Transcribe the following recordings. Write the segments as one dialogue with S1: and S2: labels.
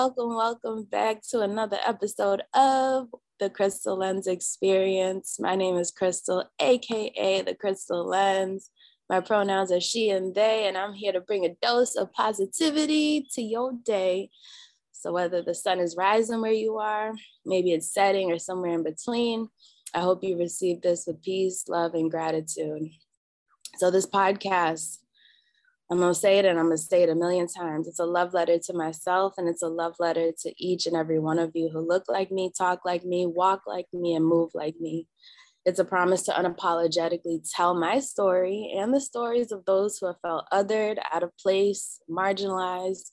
S1: welcome, welcome, back to another episode of the Crystal Lens Experience. My name is Crystal, aka the Crystal Lens. My pronouns are she and they, and I'm here to bring a dose of positivity to your day. So, whether the sun is rising where you are, maybe it's setting or somewhere in between, I hope you receive this with peace, love, and gratitude. So, this podcast I'm going to say it and I'm going to say it a million times. It's a love letter to myself and it's a love letter to each and every one of you who look like me, talk like me, walk like me, and move like me. It's a promise to unapologetically tell my story and the stories of those who have felt othered, out of place, marginalized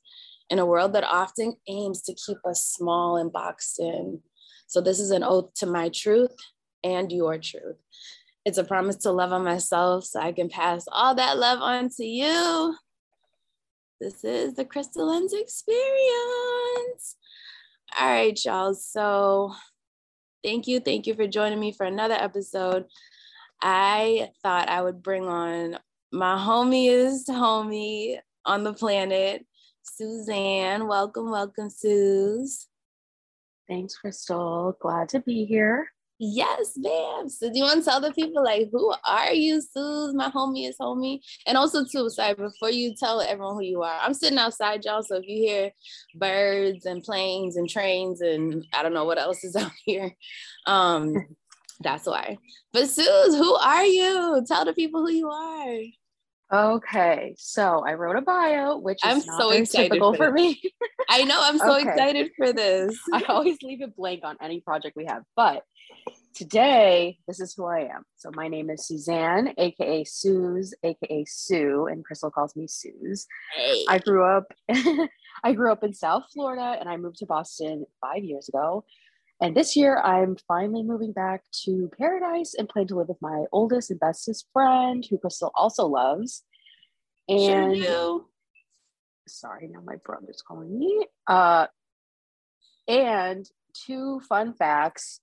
S1: in a world that often aims to keep us small and boxed in. So, this is an oath to my truth and your truth. It's a promise to love on myself so I can pass all that love on to you. This is the Crystal Lens Experience. All right, y'all. So thank you. Thank you for joining me for another episode. I thought I would bring on my homiest homie on the planet, Suzanne. Welcome, welcome, Suze.
S2: Thanks, Crystal. Glad to be here.
S1: Yes, ma'am. So do you want to tell the people like who are you, Suze? My homie is homie. And also too, sorry, before you tell everyone who you are, I'm sitting outside, y'all. So if you hear birds and planes and trains and I don't know what else is out here, um, that's why. But Suze, who are you? Tell the people who you are.
S2: Okay, so I wrote a bio, which I'm so excited typical for, for me.
S1: I know I'm so okay. excited for this.
S2: I always leave it blank on any project we have, but today this is who I am. So my name is Suzanne, aka Suze, aka Sue, and Crystal calls me Suze. Hey. I grew up I grew up in South Florida and I moved to Boston five years ago. And this year I'm finally moving back to Paradise and plan to live with my oldest and bestest friend, who Crystal also loves. And sure sorry, now my brother's calling me. Uh, and two fun facts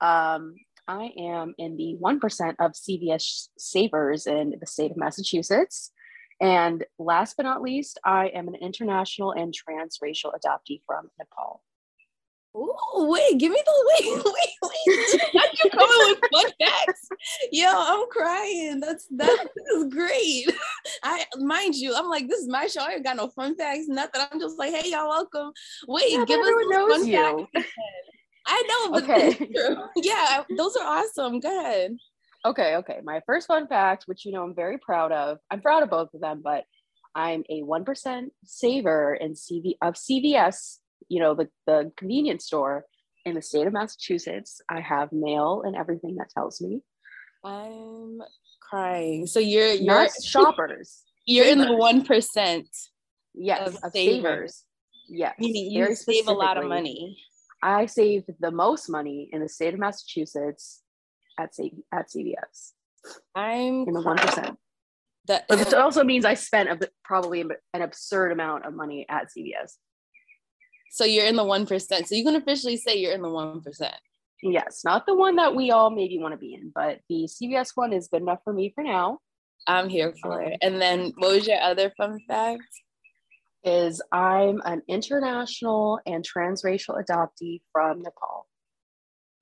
S2: um, I am in the 1% of CVS savers in the state of Massachusetts. And last but not least, I am an international and transracial adoptee from Nepal.
S1: Oh wait, give me the wait, wait, wait. Are you coming with fun facts? Yo, I'm crying. That's that is great. I mind you, I'm like, this is my show. I ain't got no fun facts, nothing. I'm just like, hey, y'all, welcome. Wait, give us knows fun you. facts. I know, but okay. yeah, those are awesome. Go ahead.
S2: Okay, okay. My first fun fact, which you know I'm very proud of. I'm proud of both of them, but I'm a one percent saver in CV of CVS. You know the the convenience store in the state of Massachusetts. I have mail and everything that tells me.
S1: I'm crying. So you're you're
S2: Not shoppers.
S1: You're savers. in the one percent.
S2: Yes, of, of savers. savers. Yes,
S1: meaning you save a lot of money.
S2: I saved the most money in the state of Massachusetts at C- at CVS.
S1: I'm
S2: in the one percent. That but it also means I spent a, probably an absurd amount of money at CVS.
S1: So you're in the one percent. So you can officially say you're in the one percent.
S2: Yes, not the one that we all maybe want to be in, but the CVS one is good enough for me for now.
S1: I'm here for um, it. And then what was your other fun fact?
S2: Is I'm an international and transracial adoptee from Nepal.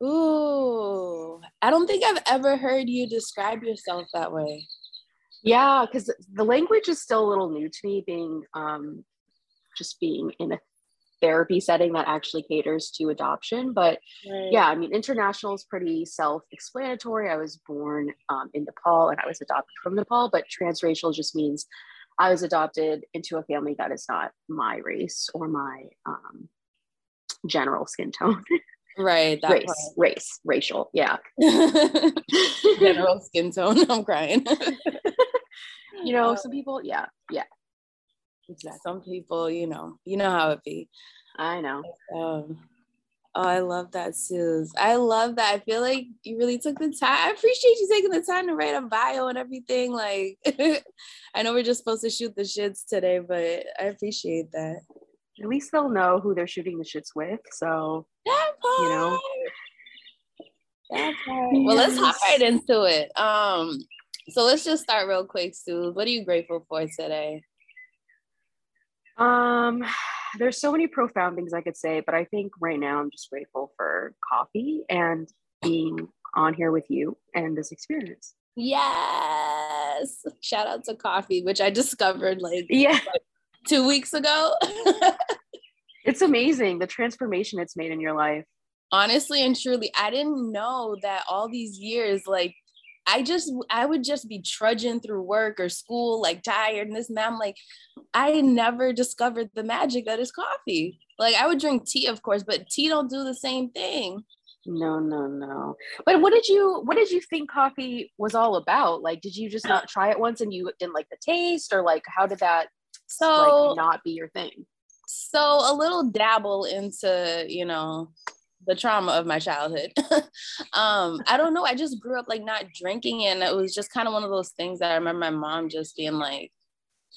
S1: Ooh, I don't think I've ever heard you describe yourself that way.
S2: Yeah, because the language is still a little new to me, being um, just being in a therapy setting that actually caters to adoption. But right. yeah, I mean, international is pretty self explanatory. I was born um, in Nepal and I was adopted from Nepal, but transracial just means I was adopted into a family that is not my race or my um, general skin tone.
S1: Right.
S2: race, part. race, racial. Yeah.
S1: general skin tone. I'm crying.
S2: you know, some people, yeah, yeah.
S1: Exactly. Some people, you know, you know how it be.
S2: I know.
S1: Um, Oh, I love that, Suze. I love that. I feel like you really took the time. I appreciate you taking the time to write a bio and everything. Like, I know we're just supposed to shoot the shits today, but I appreciate that.
S2: At least they'll know who they're shooting the shits with. So,
S1: that part.
S2: you know.
S1: That part. Well, let's hop right into it. Um, so let's just start real quick, Suze. What are you grateful for today?
S2: Um, there's so many profound things I could say, but I think right now I'm just grateful for coffee and being on here with you and this experience.
S1: Yes. Shout out to coffee, which I discovered like
S2: yeah
S1: like two weeks ago.
S2: it's amazing the transformation it's made in your life.
S1: Honestly and truly, I didn't know that all these years, like I just I would just be trudging through work or school like tired and this and that. I'm like, I never discovered the magic that is coffee. Like I would drink tea, of course, but tea don't do the same thing.
S2: No, no, no. But what did you what did you think coffee was all about? Like did you just not try it once and you didn't like the taste or like how did that so like not be your thing?
S1: So a little dabble into, you know, the trauma of my childhood. um, I don't know. I just grew up like not drinking, and it was just kind of one of those things that I remember my mom just being like,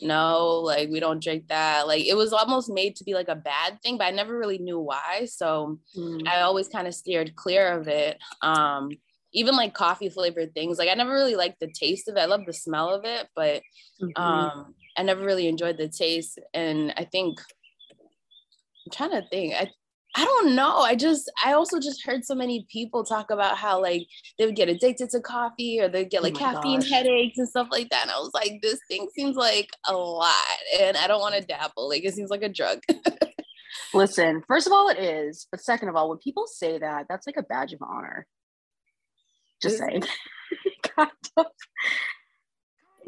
S1: "No, like we don't drink that." Like it was almost made to be like a bad thing, but I never really knew why. So mm. I always kind of steered clear of it. Um, even like coffee flavored things, like I never really liked the taste of it. I love the smell of it, but mm-hmm. um, I never really enjoyed the taste. And I think I'm trying to think. I I don't know. I just, I also just heard so many people talk about how like they would get addicted to coffee or they'd get oh like oh caffeine gosh. headaches and stuff like that. And I was like, this thing seems like a lot and I don't want to dabble. Like it seems like a drug.
S2: Listen, first of all, it is. But second of all, when people say that, that's like a badge of honor. Just saying. of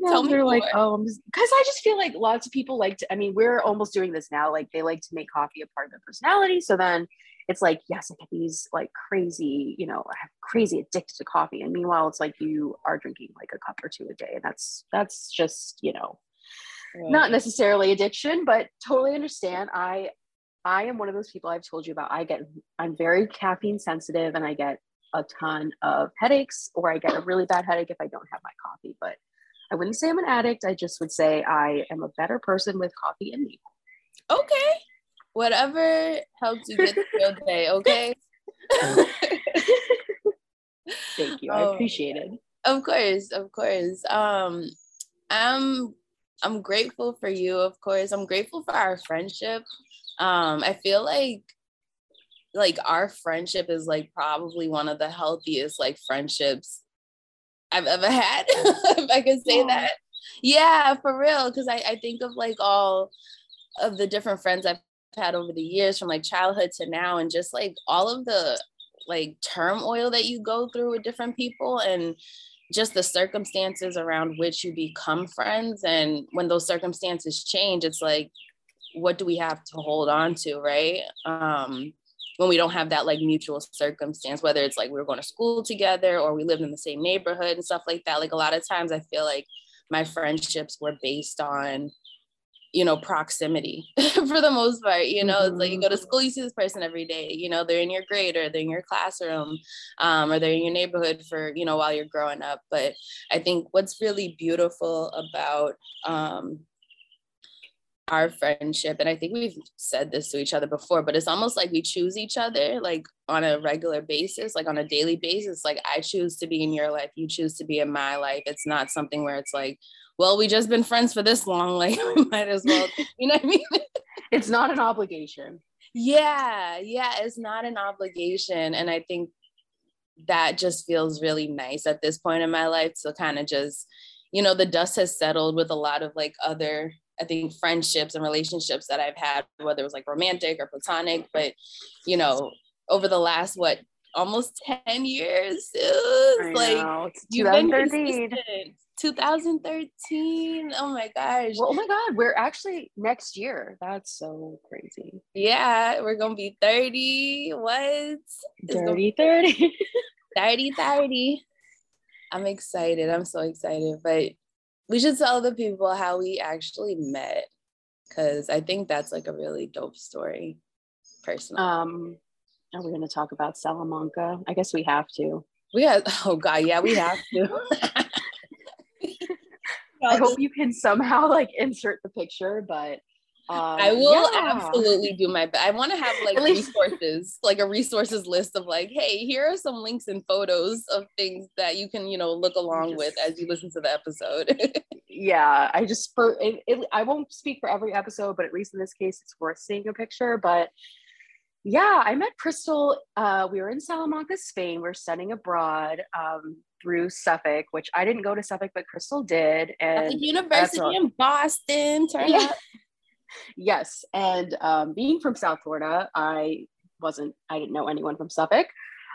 S2: tell me they're like oh because i just feel like lots of people like to i mean we're almost doing this now like they like to make coffee a part of their personality so then it's like yes i get these like crazy you know i have crazy addicted to coffee and meanwhile it's like you are drinking like a cup or two a day and that's that's just you know right. not necessarily addiction but totally understand i i am one of those people i've told you about i get i'm very caffeine sensitive and i get a ton of headaches or i get a really bad headache if i don't have my coffee but I wouldn't say I'm an addict. I just would say I am a better person with coffee in me.
S1: Okay. Whatever helps you get through your day, okay?
S2: Thank you. I oh, appreciate it.
S1: Of course, of course. Um I'm I'm grateful for you, of course. I'm grateful for our friendship. Um I feel like like our friendship is like probably one of the healthiest like friendships I've ever had, if I can say that. Yeah, for real. Cause I, I think of like all of the different friends I've had over the years from like childhood to now and just like all of the like turmoil that you go through with different people and just the circumstances around which you become friends and when those circumstances change it's like what do we have to hold on to right um when we don't have that like mutual circumstance, whether it's like we were going to school together or we lived in the same neighborhood and stuff like that. Like a lot of times I feel like my friendships were based on, you know, proximity for the most part. You know, mm-hmm. it's like you go to mm-hmm. school, you see this person every day, you know, they're in your grade or they're in your classroom, um, or they're in your neighborhood for, you know, while you're growing up. But I think what's really beautiful about um, our friendship and i think we've said this to each other before but it's almost like we choose each other like on a regular basis like on a daily basis. Like i choose to be in your life you choose to be in my life. It's not something where it's like well we just been friends for this long like we might as well you know what i mean?
S2: It's not an obligation.
S1: Yeah yeah it's not an obligation and i think that just feels really nice at this point in my life to kind of just you know the dust has settled with a lot of like other I think friendships and relationships that I've had, whether it was like romantic or platonic, but you know, over the last what almost 10 years, it like you've been consistent. 2013. Oh my gosh.
S2: Well, oh my God. We're actually next year. That's so crazy.
S1: Yeah. We're going to be 30. What?
S2: 30, 30.
S1: 30, 30. I'm excited. I'm so excited. But we should tell the people how we actually met because I think that's like a really dope story, personally.
S2: Um, are we going to talk about Salamanca? I guess we have to.
S1: We have. Oh God, yeah, we have to.
S2: I hope you can somehow like insert the picture, but
S1: Um, I will yeah. absolutely do my best. I want to have like resources, like a resources list of like, hey, here are some links and photos of things that you can, you know, look along just, with as you listen to the episode.
S2: yeah, I just for it, it, I won't speak for every episode, but at least in this case, it's worth seeing a picture. But yeah, I met Crystal. Uh, we were in Salamanca, Spain. We are studying abroad. Um, through Suffolk, which I didn't go to Suffolk, but Crystal did. And
S1: the University in Boston. Turn yeah.
S2: Yes. And um, being from South Florida, I wasn't, I didn't know anyone from Suffolk.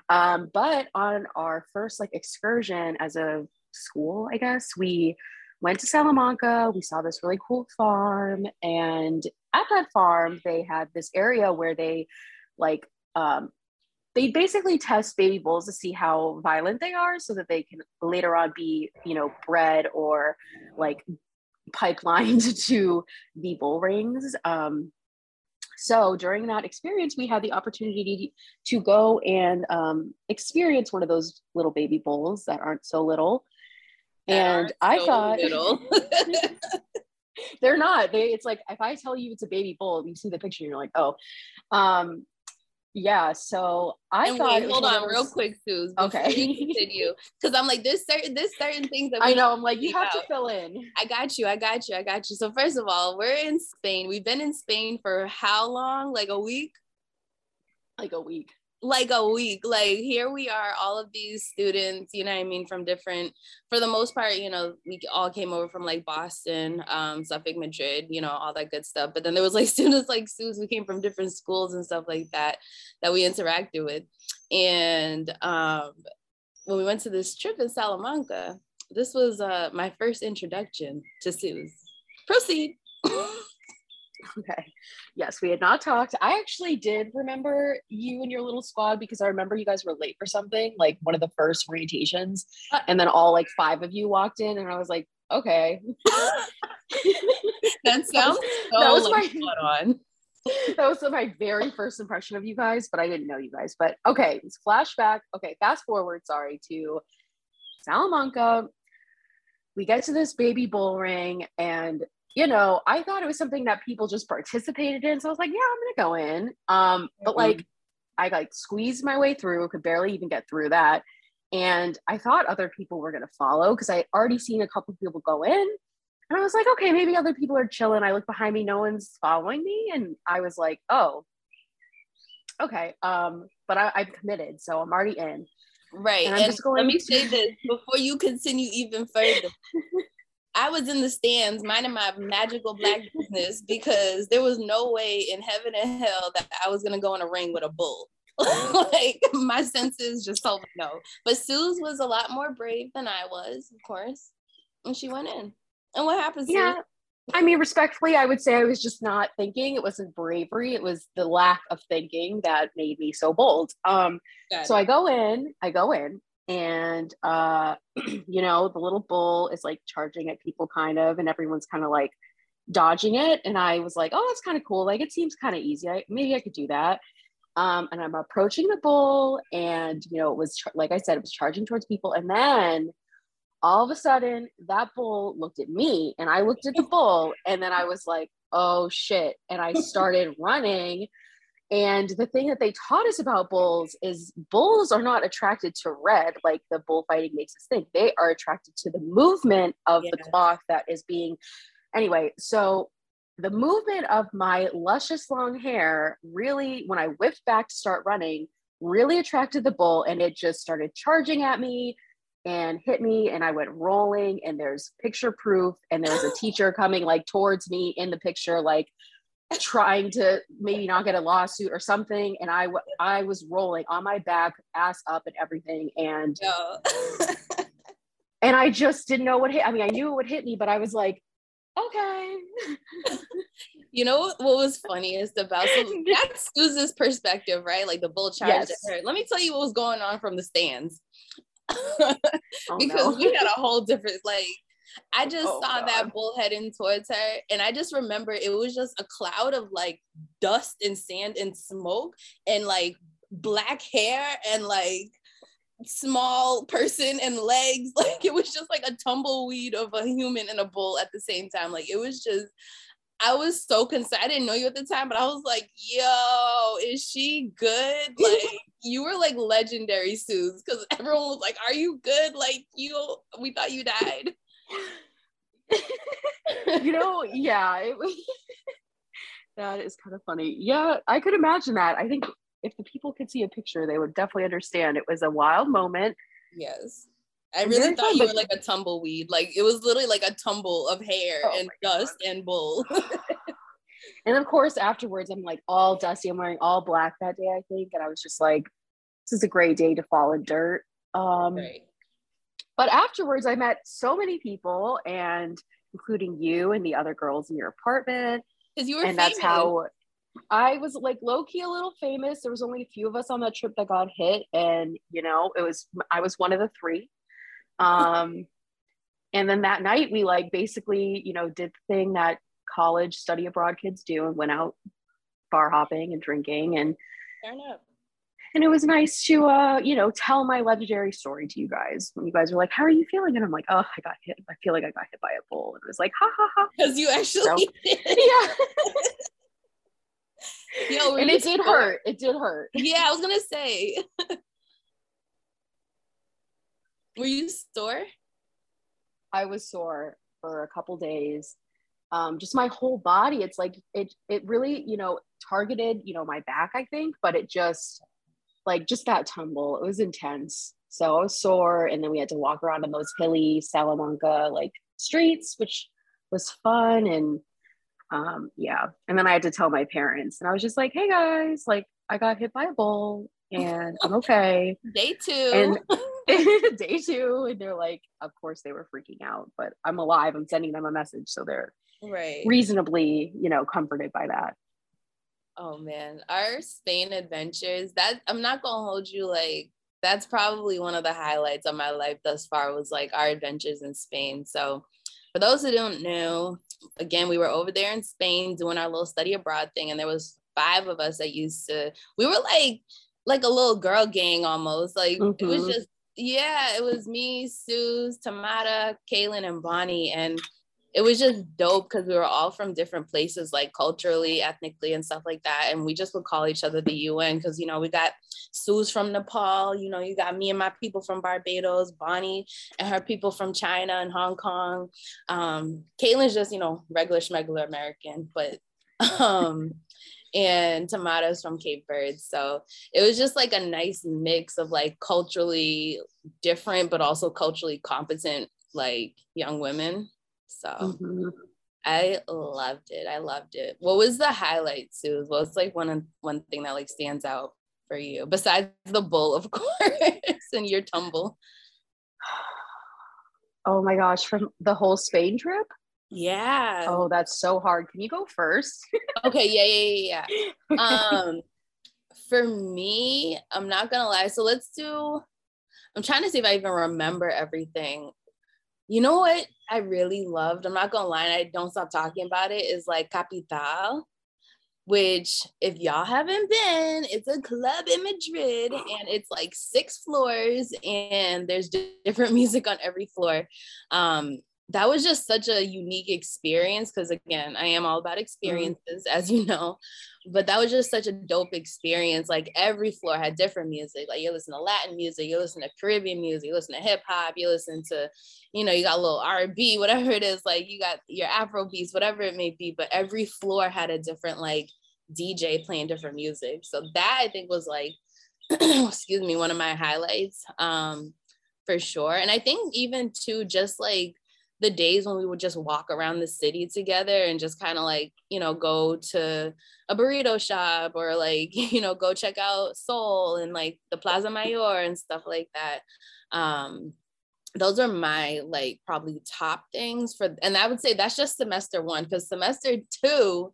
S2: Um, but on our first like excursion as a school, I guess, we went to Salamanca. We saw this really cool farm. And at that farm, they had this area where they like um, they basically test baby bulls to see how violent they are so that they can later on be you know bred or like pipelined to the bull rings um, so during that experience we had the opportunity to go and um, experience one of those little baby bulls that aren't so little. And i thought they're not. They it's like if i tell you it's a baby bull you see the picture you're like oh. Um yeah so i and thought
S1: wait, hold on real quick Suze okay. continue because i'm like there's certain there's certain things that
S2: i know i'm like you have out. to fill in.
S1: I got you i got you i got you. So first of all we're in spain. We've been in spain for how long? Like a week?
S2: Like a week
S1: like a week like here we are all of these students you know i mean from different for the most part you know we all came over from like boston um suffolk madrid you know all that good stuff but then there was like students like Suze who came from different schools and stuff like that that we interacted with and um when we went to this trip in salamanca this was uh my first introduction to Suze. Proceed
S2: Okay. Yes, we had not talked. I actually did remember you and your little squad because I remember you guys were late for something, like one of the first orientations. Uh, and then all like five of you walked in, and I was like, okay.
S1: that sounds so that was my on.
S2: That was my very first impression of you guys, but I didn't know you guys. But okay, it's flashback. Okay, fast forward, sorry, to Salamanca. We get to this baby bull ring, and you know, I thought it was something that people just participated in. So I was like, yeah, I'm gonna go in. Um, but mm-hmm. like I like squeezed my way through, could barely even get through that. And I thought other people were gonna follow because I already seen a couple people go in. And I was like, okay, maybe other people are chilling. I look behind me, no one's following me. And I was like, oh, okay. Um, but I, I'm committed, so I'm already in.
S1: Right. And, and going- let me say this before you continue even further. I was in the stands minding my magical black business because there was no way in heaven and hell that I was gonna go in a ring with a bull. like my senses just told me no. But Suze was a lot more brave than I was, of course. And she went in. And what happens?
S2: Yeah. I mean, respectfully, I would say I was just not thinking. It wasn't bravery. It was the lack of thinking that made me so bold. Um, so I go in, I go in, and uh you know the little bull is like charging at people kind of and everyone's kind of like dodging it and i was like oh that's kind of cool. Like it seems kind of easy. I, maybe i could do that. Um and i'm approaching the bull and you know it was like i said it was charging towards people and then all of a sudden that bull looked at me and i looked at the bull and then i was like oh shit and i started running and the thing that they taught us about bulls is bulls are not attracted to red like the bullfighting makes us think. They are attracted to the movement of yeah. the cloth that is being. Anyway, so the movement of my luscious long hair really, when I whipped back to start running, really attracted the bull and it just started charging at me and hit me and I went rolling and there's picture proof and there was a teacher coming like towards me in the picture like trying to maybe not get a lawsuit or something and I I was rolling on my back ass up and everything and and I just didn't know what hit I mean I knew it would hit me but I was like okay
S1: you know what was funniest about so that's Suze's perspective right like the bull charged yes. let me tell you what was going on from the stands oh, because no. we had a whole different like I just oh, saw God. that bull heading towards her, and I just remember it was just a cloud of like dust and sand and smoke and like black hair and like small person and legs. Like it was just like a tumbleweed of a human and a bull at the same time. Like it was just I was so concerned. I didn't know you at the time, but I was like, yo, is she good? Like you were like legendary Suze because everyone was like, Are you good? Like you we thought you died.
S2: you know, yeah, it was that is kind of funny. Yeah, I could imagine that. I think if the people could see a picture, they would definitely understand. It was a wild moment.
S1: Yes. I really thought you were like a tumbleweed. Like it was literally like a tumble of hair oh and dust God. and bull.
S2: and of course, afterwards, I'm like all dusty. I'm wearing all black that day, I think. And I was just like, this is a great day to fall in dirt. Um, right. But afterwards, I met so many people, and including you and the other girls in your apartment.
S1: Because you were,
S2: and famous. that's how I was like low key a little famous. There was only a few of us on that trip that got hit, and you know, it was I was one of the three. Um, and then that night we like basically, you know, did the thing that college study abroad kids do and went out bar hopping and drinking and and it was nice to uh you know tell my legendary story to you guys. When you guys were like how are you feeling? And i'm like oh i got hit i feel like i got hit by a bull. And it was like ha ha ha.
S1: Because you actually so,
S2: yeah. Yo, and it did hurt it did hurt.
S1: Yeah i was gonna say. Were you sore?
S2: I was sore for a couple days. Um, just my whole body. It's like it it really, you know, targeted, you know, my back, I think, but it just like just that tumble. It was intense. So I was sore, and then we had to walk around in those hilly Salamanca like streets, which was fun. And um, yeah. And then I had to tell my parents, and I was just like, hey guys, like I got hit by a bull and I'm okay.
S1: Day two.
S2: And day two. And they're like, of course they were freaking out, but I'm alive. I'm sending them a message. So they're
S1: right
S2: reasonably, you know, comforted by that.
S1: Oh man. Our Spain adventures, that I'm not gonna hold you like that's probably one of the highlights of my life thus far was like our adventures in Spain. So for those who don't know, again, we were over there in Spain doing our little study abroad thing, and there was five of us that used to we were like like a little girl gang almost. Like mm-hmm. it was mm-hmm. just yeah, it was me, Suze, Tamara, Kaylin, and Bonnie. And it was just dope because we were all from different places, like culturally, ethnically, and stuff like that. And we just would call each other the UN because, you know, we got Suze from Nepal, you know, you got me and my people from Barbados, Bonnie and her people from China and Hong Kong. Um, Kaylin's just, you know, regular schmegular American, but um, and Tamara's from Cape Verde. So it was just like a nice mix of like culturally different, but also culturally competent, like young women. So mm-hmm. I loved it. I loved it. What was the highlight, Sue? What's like one one thing that like stands out for you besides the bull, of course, and your tumble?
S2: Oh my gosh, from the whole Spain trip?
S1: Yeah.
S2: Oh, that's so hard. Can you go first?
S1: okay, yeah, yeah, yeah, yeah. um for me, I'm not gonna lie. So let's do I'm trying to see if I even remember everything. You know what I really loved? I'm not gonna lie, I don't stop talking about it, is like Kapital, which if y'all haven't been, it's a club in Madrid and it's like six floors and there's different music on every floor. Um, that was just such a unique experience because again i am all about mm-hmm. experiences mm-hmm. as you know but that was just such a dope experience like every floor had different music like you listen to latin music you listen to caribbean music you listen to hip-hop you listen to you know you got a little r&b whatever it is like you got your afro beats whatever it may be but every floor had a different like dj playing different music so that i think was like excuse me one of my highlights um for sure and i think even too just like the days when we would just walk around the city together and just kind of like you know go to a burrito shop or like you know go check out Sol and like the Plaza Mayor and stuff like that. Um, those are my like probably top things for, and I would say that's just semester one because semester two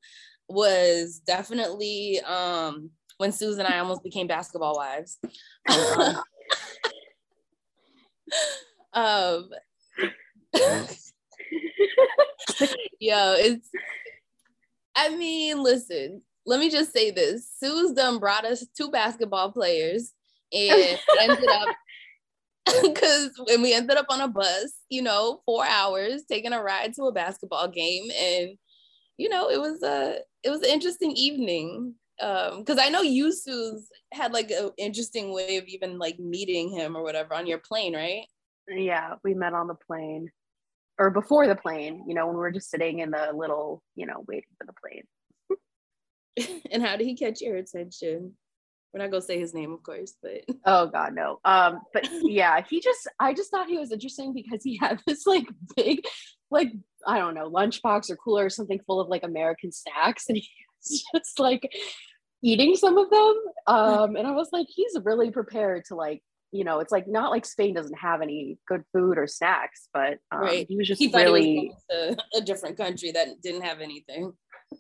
S1: was definitely um, when Susan and I almost became basketball wives. Um, um Yo, it's I mean, listen, let me just say this. Sue's done brought us two basketball players and ended up because when we ended up on a bus, you know, four hours taking a ride to a basketball game and you know, it was a it was an interesting evening. Um, because I know Yusuf had like an interesting way of even like meeting him or whatever on your plane, right?
S2: Yeah, we met on the plane or before the plane, you know, when we were just sitting in the little, you know, waiting for the
S1: plane. and how did he catch your attention? We're not gonna say his name, of course, but
S2: oh god, no. Um, but yeah, he just I just thought he was interesting because he had this like big, like I don't know, lunchbox or cooler or something full of like American snacks, and he was just like eating some of them. Um, and I was like, he's really prepared to like you know, it's like not like Spain doesn't have any good food or snacks, but um, right. he was just he really
S1: was a different country that didn't have anything.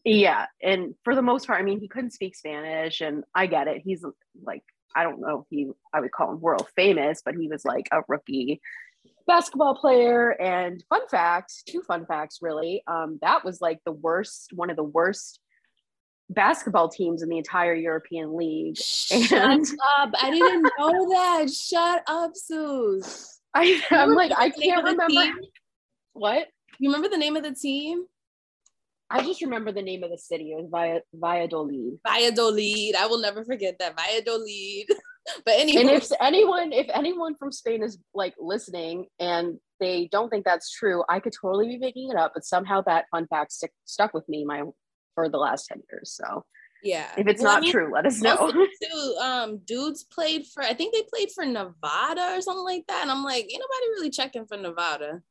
S2: Yeah, and for the most part, I mean, he couldn't speak Spanish, and I get it. He's like, I don't know if he, I would call him world famous, but he was like a rookie basketball player. And fun fact, two fun facts, really. Um, that was like the worst, one of the worst basketball teams in the entire European League.
S1: Shut and up. I didn't know that. Shut up, Suze.
S2: I, am like, I can't remember. What?
S1: You remember the name of the team?
S2: I just remember the name of the city. It was Via, Valladolid.
S1: Valladolid. I will never forget that. Valladolid. but anyway.
S2: And if anyone, if anyone from Spain is like listening and they don't think that's true, I could totally be making it up. But somehow that fun fact stick, stuck with me my for the last 10 years. So
S1: yeah.
S2: If it's well, not I mean, true, let us know.
S1: Too, um, dudes played for I think they played for Nevada or something like that. And I'm like, ain't nobody really checking for Nevada.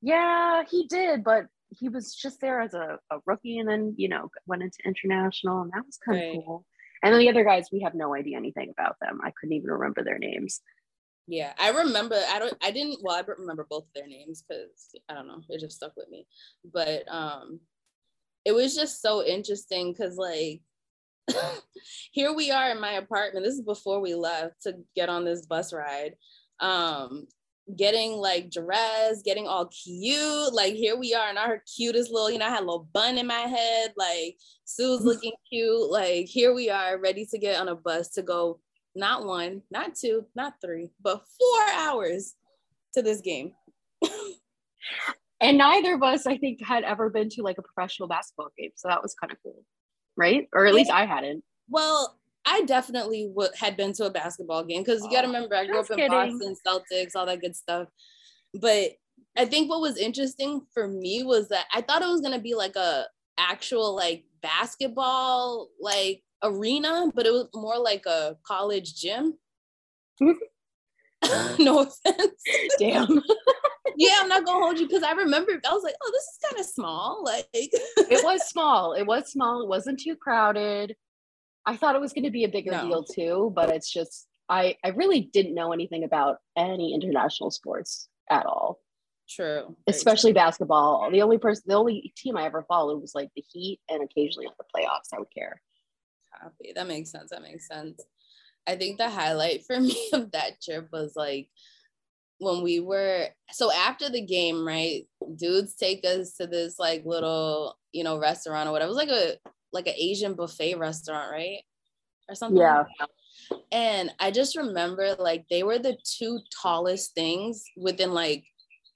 S2: Yeah, he did, but he was just there as a, a rookie and then, you know, went into international and that was kind right. of cool. And then the other guys, we have no idea anything about them. I couldn't even remember their names.
S1: Yeah, I remember. I don't. I didn't. Well, I remember both their names because I don't know. It just stuck with me. But um, it was just so interesting because like here we are in my apartment. This is before we left to get on this bus ride. Um getting like dressed getting all cute. Like here we are in our cutest little you know i had a little bun in my head. Like sue's looking cute. Like here we are ready to get on a bus to go not one not two not three but four hours to this game
S2: and neither of us i think had ever been to like a professional basketball game so that was kind of cool right? Or at least i hadn't.
S1: Well i definitely w- had been to a basketball game because you got to remember i grew up in kidding. boston celtics all that good stuff. But i think what was interesting for me was that i thought it was going to be like a actual like basketball like arena but it was more like a college gym. No offense.
S2: Damn
S1: yeah, I'm not gonna hold you because I remember I was like, oh, this is kind of small. Like
S2: it was small. It was small. It wasn't too crowded. I thought it was gonna be a bigger no. deal too, but it's just I I really didn't know anything about any international sports at all.
S1: True.
S2: Especially true. basketball. The only person the only team I ever followed was like the Heat and occasionally the playoffs. I would care.
S1: Copy. That makes sense. That makes sense. I think the highlight for me of that trip was like when we were so after the game, right? Dudes take us to this like little, you know, restaurant or whatever. It was like a like an Asian buffet restaurant, right? Or something.
S2: Yeah.
S1: Like and I just remember like they were the two tallest things within like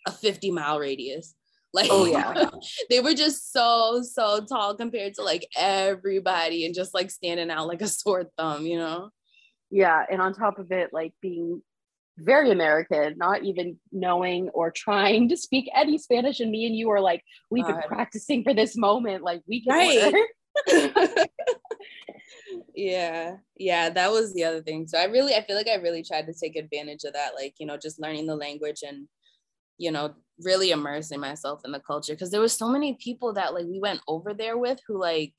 S1: a 50 mile radius. Like,
S2: oh yeah,
S1: they were just so so tall compared to like everybody, and just like standing out like a sore thumb, you know.
S2: Yeah, and on top of it, like being very American, not even knowing or trying to speak any Spanish. And me and you are like, we've God. been practicing for this moment. Like we can
S1: right. yeah. Yeah. That was the other thing. So I really, I feel like I really tried to take advantage of that. Like, you know, just learning the language and, you know, really immersing myself in the culture. Cause there was so many people that like we went over there with who like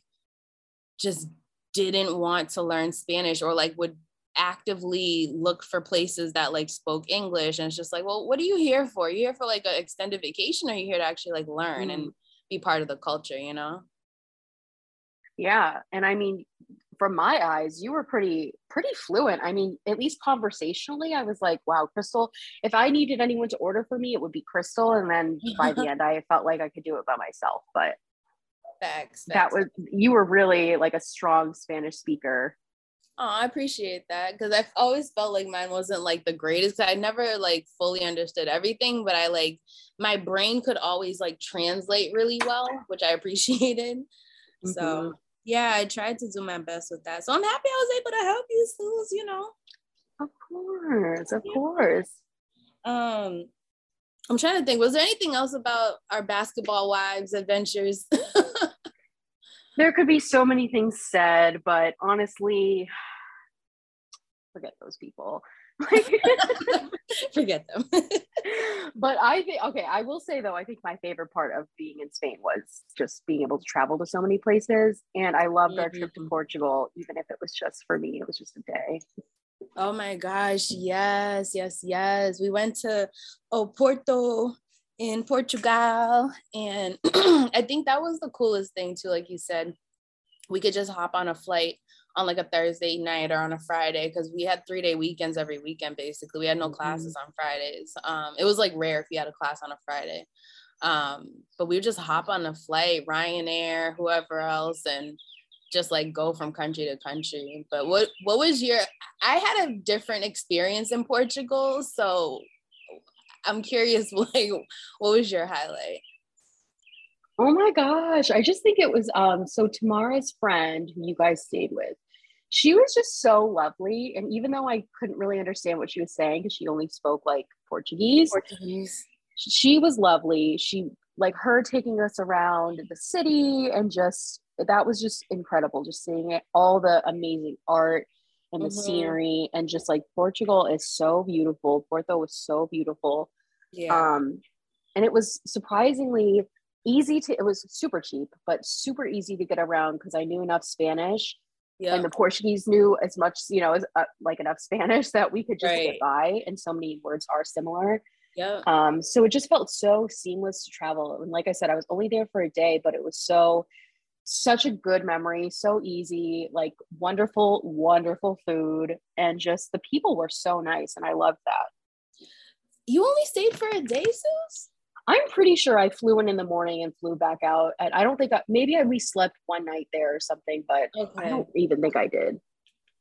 S1: just didn't want to learn Spanish or like would actively look for places that like spoke English. And it's just like, well, what are you here for? Are you here for like an extended vacation or are you here to actually like learn mm and be part of the culture, you know?
S2: Yeah. And I mean, from my eyes, you were pretty, pretty fluent. I mean, at least conversationally, I was like, wow, Crystal, if I needed anyone to order for me, it would be Crystal. And then by the end, I felt like I could do it by myself. But
S1: Facts,
S2: that was you were really like a strong Spanish speaker
S1: Oh, I appreciate that because I've always felt like mine wasn't like the greatest. I never like fully understood everything, but I like my brain could always like translate really well, which I appreciated. Mm-hmm. So yeah, I tried to do my best with that. So I'm happy I was able to help you, Suze, you know.
S2: Of course, of yeah. course.
S1: Um, I'm trying to think, was there anything else about our basketball wives adventures?
S2: there could be so many things said, but honestly, forget those people.
S1: forget them.
S2: but I think okay, I will say though, I think my favorite part of being in Spain was just being able to travel to so many places. And I loved mm-hmm. our trip to mm-hmm. Portugal, even if it was just for me, it was just a day.
S1: Oh my gosh, yes, yes, yes. We went to Oporto in Portugal. And I think that was the coolest thing too, like you said. We could just hop on a flight on like a Thursday night or on a Friday because we had three day weekends every weekend basically. We had no mm-hmm. classes on Fridays. Um, it was like rare if you had a class on a Friday. Um, but we would just hop on a flight, Ryanair, whoever else, and just like go from country to country. But what what was your I had a different experience in Portugal, so I'm curious like what was your highlight?
S2: Oh my gosh, I just think it was um so Tamara's friend who you guys stayed with. She was just so lovely and even though I couldn't really understand what she was saying because she only spoke like Portuguese.
S1: Portuguese.
S2: She was lovely. She like her taking us around the city and just that was just incredible just seeing it all the amazing art and the mm-hmm. scenery and just like Portugal is so beautiful. Porto was so beautiful. Yeah. Um and it was surprisingly easy to it was super cheap but super easy to get around because I knew enough Spanish. Yeah. And the Portuguese knew as much, you know, as uh, like enough Spanish that we could just right. get by and so many words are similar.
S1: Yeah.
S2: Um so it just felt so seamless to travel and like I said I was only there for a day but it was so such a good memory, so easy, like wonderful, wonderful food. And just the people were so nice. And I loved that.
S1: You only stayed for a day, Suze?
S2: I'm pretty sure I flew in in the morning and flew back out. And I don't think I, maybe I, we slept one night there or something, but okay. I don't even think I did.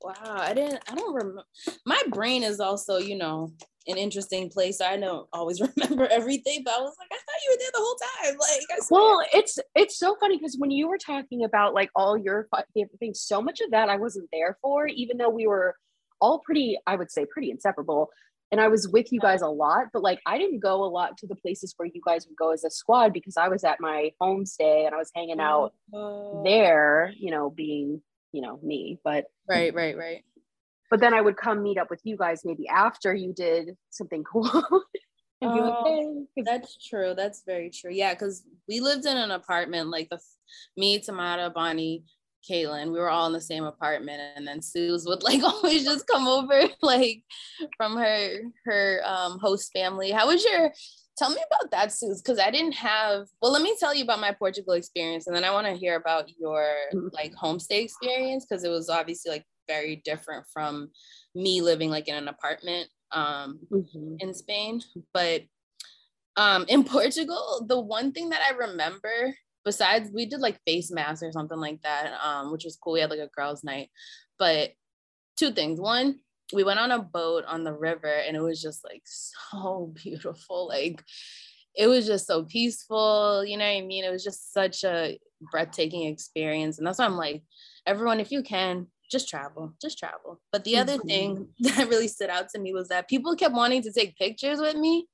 S1: Wow, I didn't. I don't remember. My brain is also, you know, an interesting place. I don't always remember everything, but I was like, I thought you were there the whole time. Like,
S2: well, it's it's so funny because when you were talking about like all your favorite things, so much of that I wasn't there for, even though we were all pretty, I would say, pretty inseparable. And I was with you guys a lot, but like I didn't go a lot to the places where you guys would go as a squad because I was at my homestay and I was hanging out uh, there, you know, being you know me but
S1: right right right.
S2: But then i would come meet up with you guys maybe after you did something cool
S1: oh, like, hey. that's true. That's very true. Yeah because we lived in an apartment like the me tamara bonnie Caitlin, we were all in the same apartment, and then Suze would like always just come over like from her her um, host family. How was your Tell me about that, Suze, because I didn't have. Well, let me tell you about my Portugal experience, and then I want to hear about your mm-hmm. like homestay experience because it was obviously like very different from me living like in an apartment um, mm-hmm. in Spain. But um, in Portugal, the one thing that I remember, besides we did like face masks or something like that, um, which was cool. We had like a girls' night, but two things. One, we went on a boat on the river and it was just like so beautiful. Like it was just so peaceful. You know what i mean? It was just such a breathtaking experience. And that's why i'm like everyone if you can just travel just travel. But the other mm-hmm. thing that really stood out to me was that people kept wanting to take pictures with me.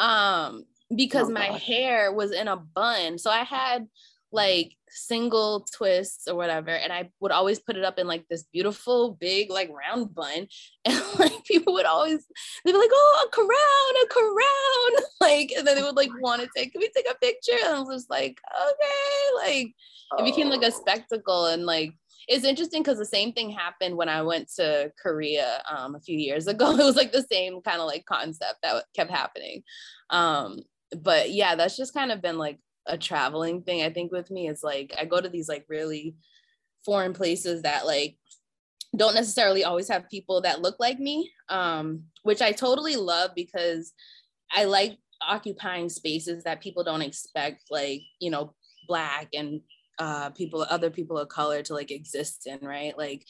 S1: Um because oh, my hair was in a bun so i had like single twists or whatever and i would always put it up in like this beautiful big like round bun and like people would always they'd be like oh a crown a crown like and then they would like want to take can we take a picture and i was just like okay like it became like a oh. spectacle and like it's interesting because the same thing happened when I went to Korea um, a few years ago. It was like the same kind of like concept that kept happening. Um, but yeah, that's just kind of been like a traveling thing i think with me is like i go to these like really foreign places that like don't necessarily always have people that look like me um which i totally love because i like occupying spaces that people don't expect like you know black and uh people other people of color to like exist in right? Like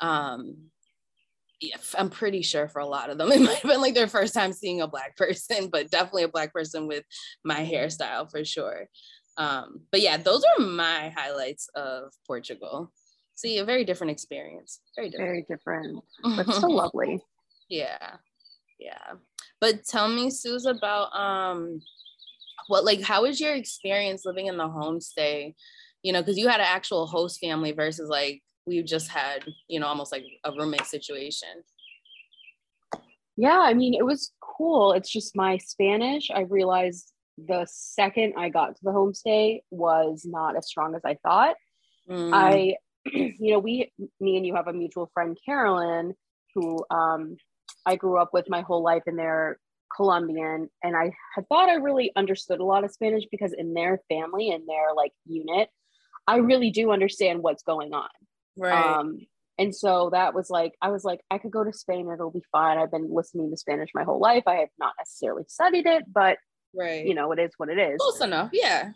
S1: Um, I'm pretty sure for a lot of them, it might have been like their first time seeing a black person, but definitely a black person with my hairstyle for sure. Um, but yeah, those are my highlights of Portugal. See, a very different experience. Very different.
S2: Very different, but still lovely.
S1: Yeah, yeah. But tell me, Suze, about um, what like how was your experience living in the homestay? You know, because you had an actual host family versus like we just had, you know, almost like a roommate situation.
S2: Yeah, I mean, it was cool. It's just my Spanish. I realized the second I got to the homestay was not as strong as I thought. Mm. I, you know, we, me and you have a mutual friend, Carolyn, who um, I grew up with my whole life, and they're Colombian. And I had thought I really understood a lot of Spanish because in their family, in their like unit, I really do understand what's going on. Right. Um, and so that was like, I was like, I could go to Spain, it'll be fine. I've been listening to Spanish my whole life. I have not necessarily studied it, but right, you know, it is what it is.
S1: Close enough, yeah.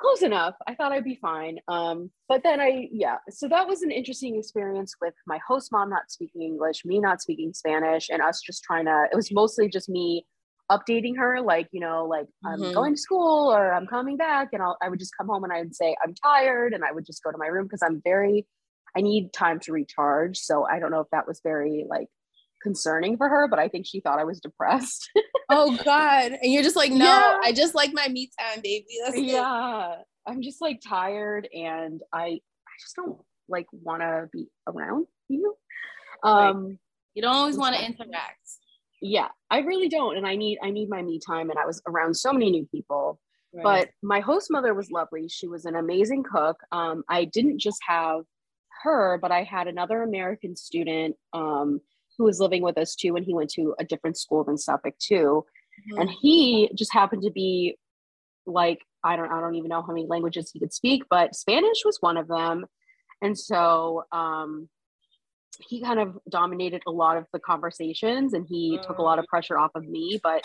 S2: Close enough. I thought I'd be fine. Um, but then I, yeah, so that was an interesting experience with my host mom not speaking English, me not speaking Spanish, and us just trying to, it was mostly just me updating her like you know like i'm mm-hmm. going to school or i'm coming back and I'll, i would just come home and i would say i'm tired and i would just go to my room because i'm very I need time to recharge. So I don't know if that was very like concerning for her, but I think she thought I was depressed.
S1: oh God. And you're just like, no, yeah. I just like my me time, baby.
S2: That's yeah. It. I'm just like tired and I I just don't like wanna be around you.
S1: Um right. you don't always want to interact.
S2: Yeah, I really don't. And I need I need my me time. And I was around so many new people. Right. But my host mother was lovely. She was an amazing cook. Um, I didn't just have her, but I had another American student um, who was living with us too, and he went to a different school than Suffolk too. Mm-hmm. And he just happened to be like, I don't, I don't even know how many languages he could speak, but Spanish was one of them. And so um, he kind of dominated a lot of the conversations and he took a lot of mm. pressure off of me. But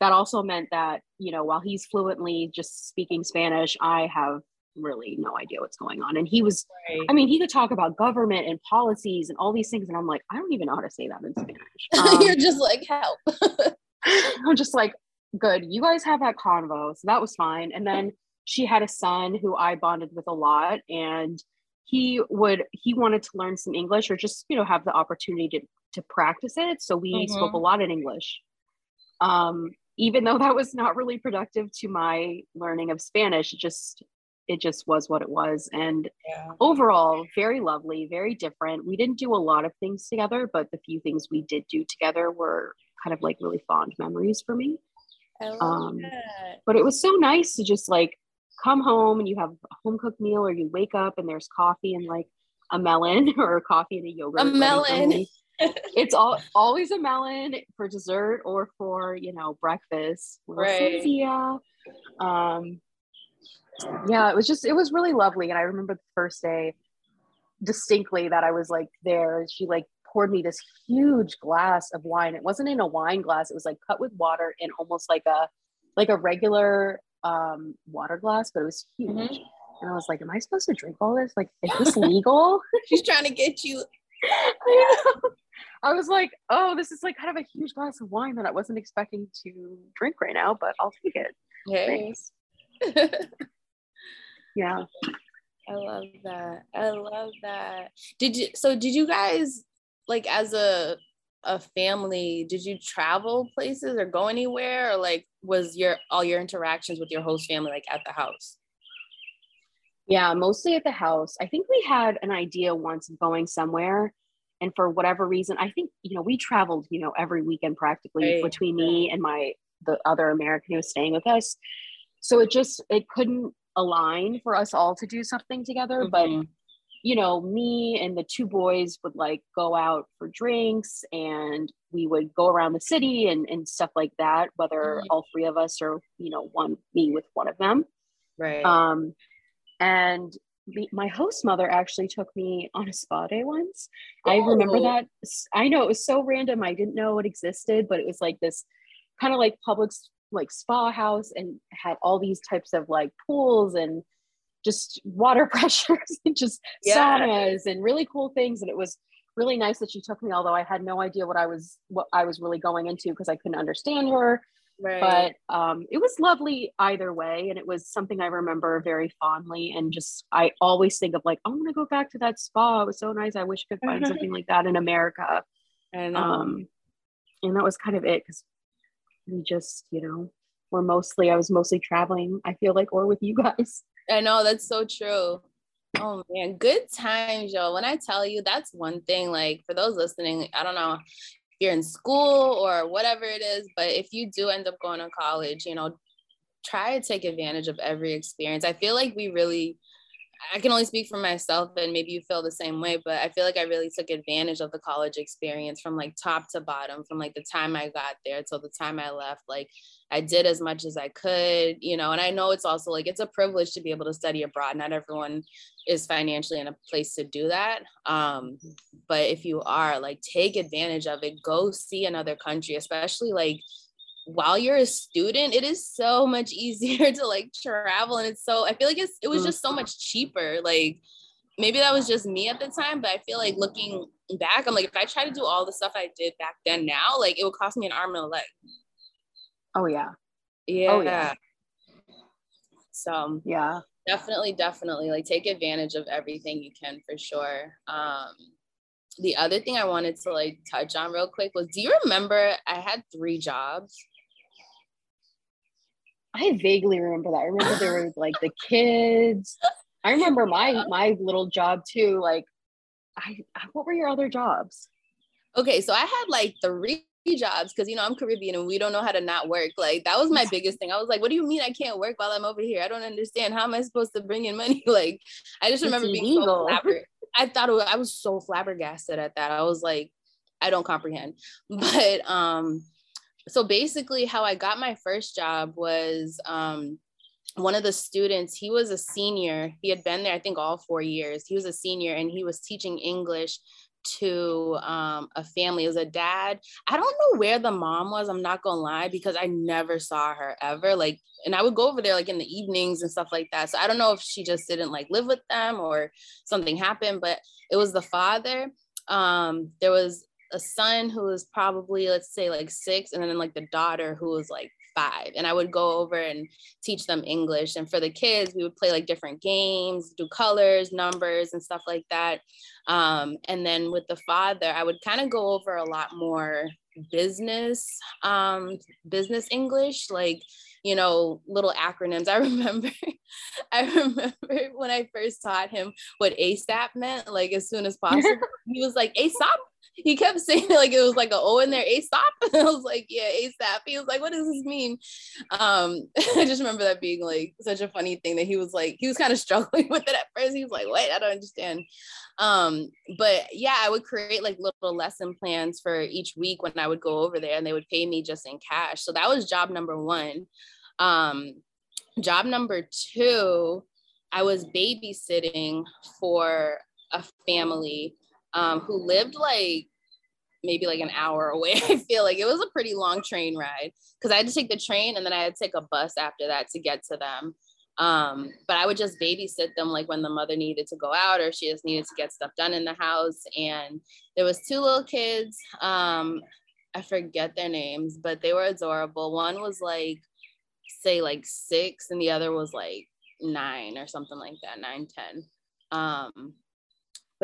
S2: that also meant that, you know, while he's fluently just speaking Spanish, I have really no idea what's going on. And he was, right. I mean, he could talk about government and policies and all these things. And I'm like, I don't even know how to say that in Spanish.
S1: Um, You're just like, help.
S2: I'm just like, good. You guys have that convo. So that was fine. And then she had a son who I bonded with a lot. And he would, he wanted to learn some English or just, you know, have the opportunity to, to practice it. So we mm-hmm. spoke a lot in English. Um, even though that was not really productive to my learning of Spanish, just it just was what it was. And yeah. overall, very lovely, very different. We didn't do a lot of things together, but the few things we did do together were kind of like really fond memories for me. Um, but it was so nice to just like come home and you have a home cooked meal, or you wake up and there's coffee and like a melon or a coffee and a yogurt.
S1: A melon.
S2: it's all always a melon for dessert or for you know breakfast. Right. Um, yeah it was just it was really lovely and i remember the first day distinctly that i was like there she like poured me this huge glass of wine. It wasn't in a wine glass it was like cut with water in almost like a like a regular um water glass but it was huge. Mm-hmm. and i was like am i supposed to drink all this? Like is this legal?
S1: She's trying to get you.
S2: I was like, oh, this is like kind of a huge glass of wine that I wasn't expecting to drink right now, but I'll take it. Hey. yeah.
S1: I love that. I love that. Did you so did you guys like as a a family did you travel places or go anywhere? Or like was your all your interactions with your host family like at the house?
S2: Yeah mostly at the house. I think we had an idea once of going somewhere and for whatever reason i think you know we traveled you know every weekend practically right. between me and my the other american who was staying with us. So it just it couldn't align for us all to do something together. Mm-hmm. But you know, me and the two boys would like go out for drinks and we would go around the city and, and stuff like that, whether mm-hmm. all three of us or, you know, one me with one of them.
S1: Right.
S2: Um, and the, my host mother actually took me on a spa day once. Oh. I remember that. I know it was so random. I didn't know it existed, but it was like this kind of like public like spa house and had all these types of like pools and just water pressures and just yeah. saunas and really cool things. And it was really nice that she took me, although I had no idea what I was what I was really going into because I couldn't understand her. Right. But um, it was lovely either way, and it was something I remember very fondly. And just I always think of like, I want to go back to that spa. It was so nice. I wish I could find something like that in America. And um, and that was kind of it because we just, you know, we're mostly I was mostly traveling. I feel like, or with you guys.
S1: I know that's so true. Oh man, good times, yo. When I tell you, that's one thing. Like for those listening, I don't know if you're in school or whatever it is, but if you do end up going to college, you know, try to take advantage of every experience. I feel like we really I can only speak for myself and maybe you feel the same way, but I feel like I really took advantage of the college experience from like top to bottom, from like the time I got there till the time I left. Like I did as much as I could, you know, and I know it's also like it's a privilege to be able to study abroad. Not everyone is financially in a place to do that. Um, but if you are, like take advantage of it, go see another country, especially like while you're a student, it is so much easier to like travel. And it's so, I feel like it's, it was just so much cheaper. Like maybe that was just me at the time, but I feel like looking back, I'm like, if I try to do all the stuff I did back then now, like it would cost me an arm and a leg.
S2: Oh, yeah.
S1: Yeah. Oh, yeah. So,
S2: yeah.
S1: Definitely, definitely like take advantage of everything you can for sure. Um, the other thing I wanted to like touch on real quick was do you remember I had three jobs?
S2: I vaguely remember that. I remember there was like the kids. I remember my my little job too. Like, I what were your other jobs?
S1: Okay, so I had like three jobs because you know I'm Caribbean and we don't know how to not work. Like that was my biggest thing. I was like, what do you mean I can't work while I'm over here? I don't understand. How am I supposed to bring in money? Like I just remember being so flabber- I thought was, I was so flabbergasted at that. I was like, I don't comprehend. But um so basically how I got my first job was um, one of the students, he was a senior. He had been there, I think, all four years. He was a senior and he was teaching English to um, a family. It was a dad. I don't know where the mom was. I'm not gonna lie because I never saw her ever. Like, and I would go over there like in the evenings and stuff like that. So I don't know if she just didn't like live with them or something happened. But it was the father. Um, there was a son who was probably let's say like six and then like the daughter who was like five and i would go over and teach them english and for the kids we would play like different games do colors numbers and stuff like that um, and then with the father i would kind of go over a lot more business um, business english like you know little acronyms. I remember i remember when i first taught him what asap meant like as soon as possible. He was like asap he kept saying it like it was like a O in there, ASAP. And I was like, yeah, ASAP. He was like, what does this mean? Um, I just remember that being like such a funny thing that he was like, he was kind of struggling with it at first. He was like, wait, I don't understand. Um, but yeah, I would create like little lesson plans for each week when I would go over there and they would pay me just in cash. So that was job number one. Um, job number two, I was babysitting for a family um, who lived like maybe like an hour away. I feel like it was a pretty long train ride because I had to take the train and then I had to take a bus after that to get to them. Um, but I would just babysit them like when the mother needed to go out or she just needed to get stuff done in the house. And there was two little kids. Um, I forget their names, but they were adorable. One was like, say like six, and the other was like nine or something like that, nine, ten. Um,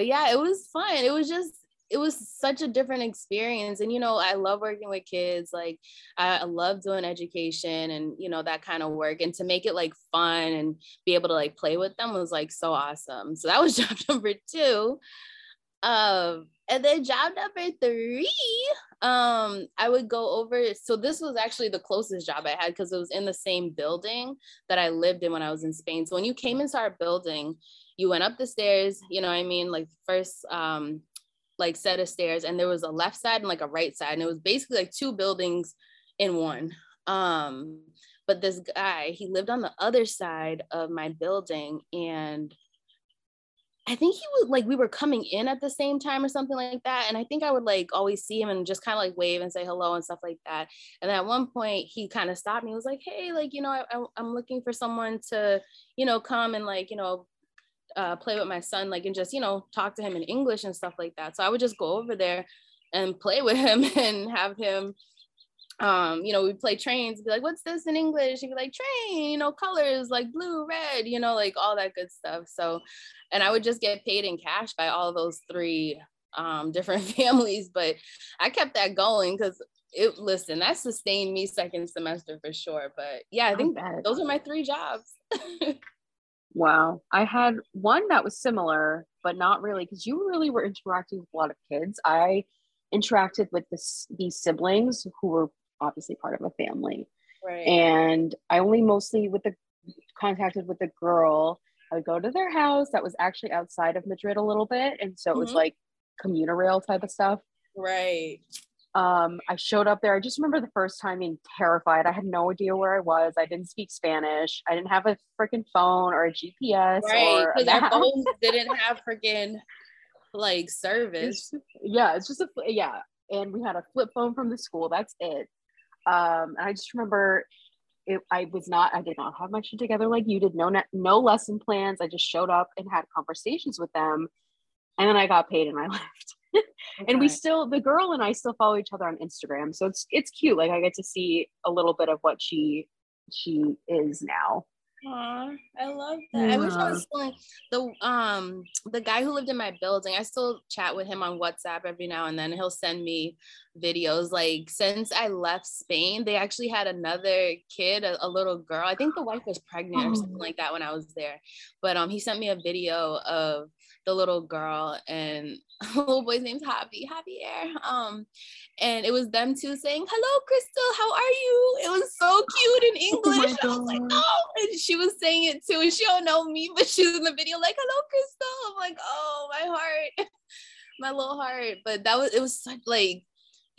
S1: but yeah, it was fun. It was just it was such a different experience. And you know i love working with kids. Like i love doing education and you know that kind of work. And to make it like fun and be able to like play with them was like so awesome. So that was job number two. Um and then job number three um i would go over so this was actually the closest job i had because it was in the same building that i lived in when i was in spain. So when you came into our building you went up the stairs, you know what I mean? Like first um like set of stairs and there was a left side and like a right side. And it was basically like two buildings in one. Um, but this guy, he lived on the other side of my building and I think he was like we were coming in at the same time or something like that. And I think I would like always see him and just kind of like wave and say hello and stuff like that. And at one point he kind of stopped me. He was like, "Hey, like you know, I, I'm looking for someone to, you know, come and like you know, uh, play with my son, like and just you know talk to him in English and stuff like that. So I would just go over there and play with him and have him. Um, you know, we play trains, be like, what's this in English? And be like, train, you know, colors like blue, red, you know, like all that good stuff. So, and I would just get paid in cash by all those three um, different families. But I kept that going because it listen that sustained me second semester for sure but yeah i think I those are my three jobs
S2: wow. I had one that was similar but not really because you really were interacting with a lot of kids. I interacted with this these siblings who were obviously part of a family. Right. And i only mostly with the contacted with the girl. I would go to their house that was actually outside of madrid a little bit. And so it was mm-hmm. like commuter rail type of stuff.
S1: Right
S2: um, I showed up there. I just remember the first time being terrified. I had no idea where I was. I didn't speak Spanish. I didn't have a freaking phone or a GPS. Right, because
S1: our phones didn't have freaking like service.
S2: It's yeah, it's just a yeah. And we had a flip phone from the school. That's it. Um, and I just remember it, I was not. I did not have my shit together like you did. No, no lesson plans. I just showed up and had conversations with them, and then I got paid and I left and we still the girl and I still follow each other on Instagram. So it's it's cute. Like I get to see a little bit of what she she is now.
S1: Aw, I love that. Yeah. I wish I was still the um the guy who lived in my building. I still chat with him on WhatsApp every now and then. He'll send me videos. Like since I left Spain, they actually had another kid, a, a little girl. I think the wife was pregnant or something oh. like that when I was there. But um, he sent me a video of the little girl and little boy's name's Javi, Javier. Um, and it was them two saying, "Hello, Crystal, how are you?" It was so cute in oh English. Oh I was like, "Oh!" And she was saying it too, and she don't know me, but she's in the video like, "Hello, Crystal." I'm like, "Oh, my heart, my little heart." But that was it was such like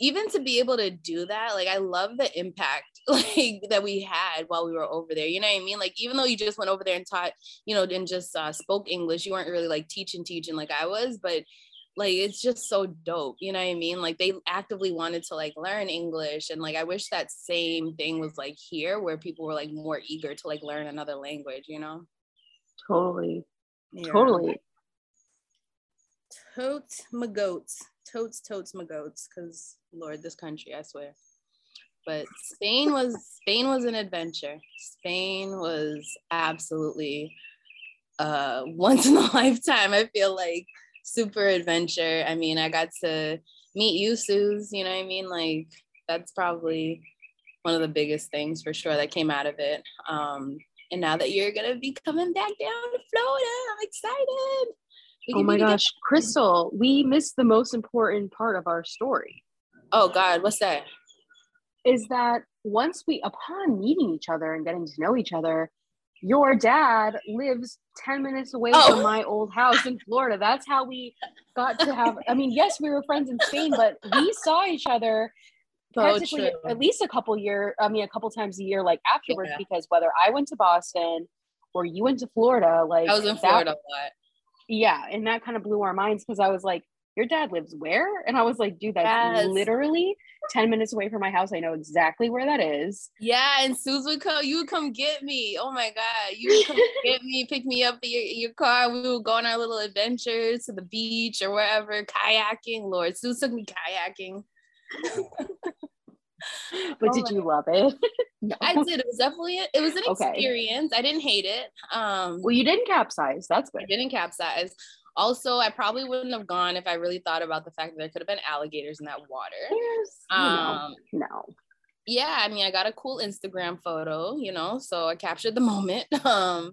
S1: even to be able to do that, like I love the impact like that we had while we were over there. You know what I mean? Like even though you just went over there and taught, you know, and just uh, spoke English, you weren't really like teaching, teaching like I was, but like it's just so dope you know what i mean like they actively wanted to like learn english and like i wish that same thing was like here where people were like more eager to like learn another language you know
S2: totally yeah. totally
S1: totes my goats totes totes my goats because lord this country i swear but spain was spain was an adventure spain was absolutely uh once in a lifetime i feel like super adventure. I mean, I got to meet you, Suze, you know what I mean? Like, that's probably one of the biggest things for sure that came out of it. Um, and now that you're gonna be coming back down to Florida, I'm excited.
S2: Oh my gosh, Crystal, we missed the most important part of our story.
S1: Oh God, what's that?
S2: Is that once we, upon meeting each other and getting to know each other, your dad lives 10 minutes away oh. from my old house in Florida. That's how we got to have, I mean, yes, we were friends in Spain, but we saw each other practically so at least a couple year, I mean, a couple times a year, like afterwards, yeah. because whether I went to Boston or you went to Florida, like
S1: I was in Florida that, a lot.
S2: Yeah. And that kind of blew our minds because I was like, your dad lives where? And I was like, dude, that's yes. literally 10 minutes away from my house. I know exactly where that is.
S1: Yeah. And Suze would come, you would come get me. Oh my God. You would come get me, pick me up in your, your car. We would go on our little adventures to the beach or wherever, kayaking. Lord, Suze took me kayaking.
S2: but oh did you love it?
S1: no. I did. It was definitely it was an okay. experience. I didn't hate it. Um
S2: well you didn't capsize. That's good. I
S1: didn't capsize. Also, I probably wouldn't have gone if I really thought about the fact that there could have been alligators in that water.
S2: Yes. Um, no. no.
S1: Yeah, I mean, I got a cool Instagram photo, you know, so I captured the moment. Um,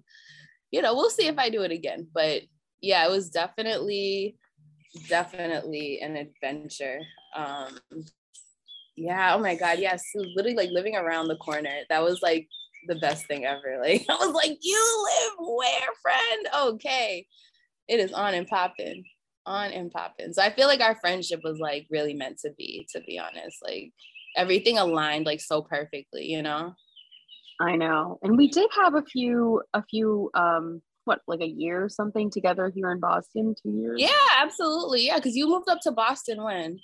S1: you know, we'll see if I do it again. But yeah, it was definitely, definitely an adventure. Um, yeah, oh my God, yes, literally like living around the corner. That was like the best thing ever. Like I was like, you live where, friend? Okay it is on and popping, on and popping. So I feel like our friendship was like really meant to be, to be honest. Like everything aligned like so perfectly, you know.
S2: I know. And we did have a few, a few, um, what, like a year or something together here in Boston, two years?
S1: Yeah, absolutely. Yeah, because you moved up to Boston when?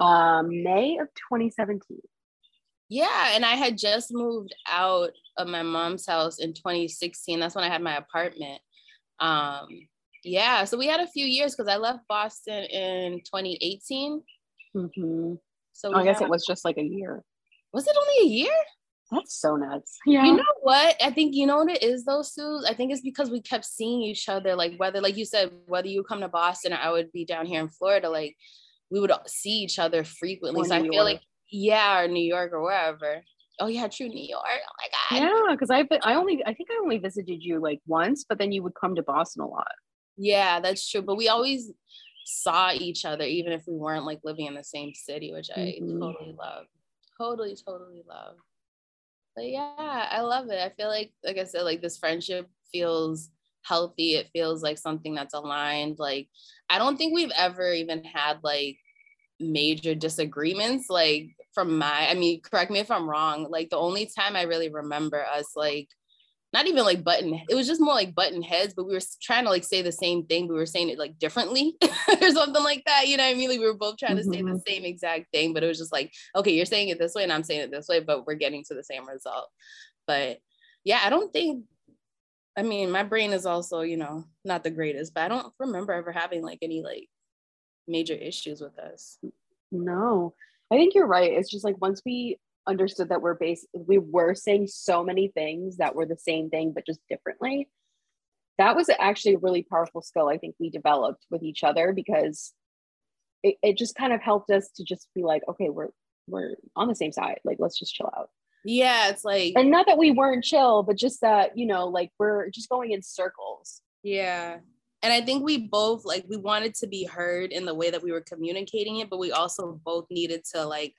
S2: Um, May of 2017.
S1: Yeah, and I had just moved out of my mom's house in 2016. That's when I had my apartment. Um, yeah, so we had a few years because I left Boston in 2018.
S2: Mm-hmm. So oh, I guess had, it was just like a year.
S1: Was it only a year?
S2: That's so nuts.
S1: Yeah. You know what? I think you know what it is though, Sue. I think it's because we kept seeing each other. Like whether, like you said, whether you come to Boston or I would be down here in Florida, like we would see each other frequently. Or so New I feel York. like yeah, or New York or wherever. Oh yeah, true New York. Oh my
S2: god. Yeah, because I've been, I only I think I only visited you like once, but then you would come to Boston a lot.
S1: Yeah, that's true. But we always saw each other, even if we weren't like living in the same city, which I mm-hmm. totally love. Totally, totally love. But yeah, I love it. I feel like, like I said, like this friendship feels healthy. It feels like something that's aligned. Like, I don't think we've ever even had like major disagreements. Like, from my, I mean, correct me if I'm wrong. Like, the only time I really remember us like not even like button it was just more like button heads but we were trying to like say the same thing but we were saying it like differently or something like that you know what i mean like we were both trying mm-hmm. to say the mm-hmm. same exact thing but it was just like okay you're saying it this way and i'm saying it this way but we're getting to the same result but yeah i don't think i mean my brain is also you know not the greatest but i don't remember ever having like any like major issues with us.
S2: No. I think you're right. It's just like once we understood that we're based we were saying so many things that were the same thing but just differently that was actually a really powerful skill i think we developed with each other because it, it just kind of helped us to just be like okay we're we're on the same side. Like let's just chill out.
S1: Yeah it's like
S2: and not that we weren't chill but just that you know like we're just going in circles.
S1: Yeah and i think we both like we wanted to be heard in the way that we were communicating it but we also both needed to like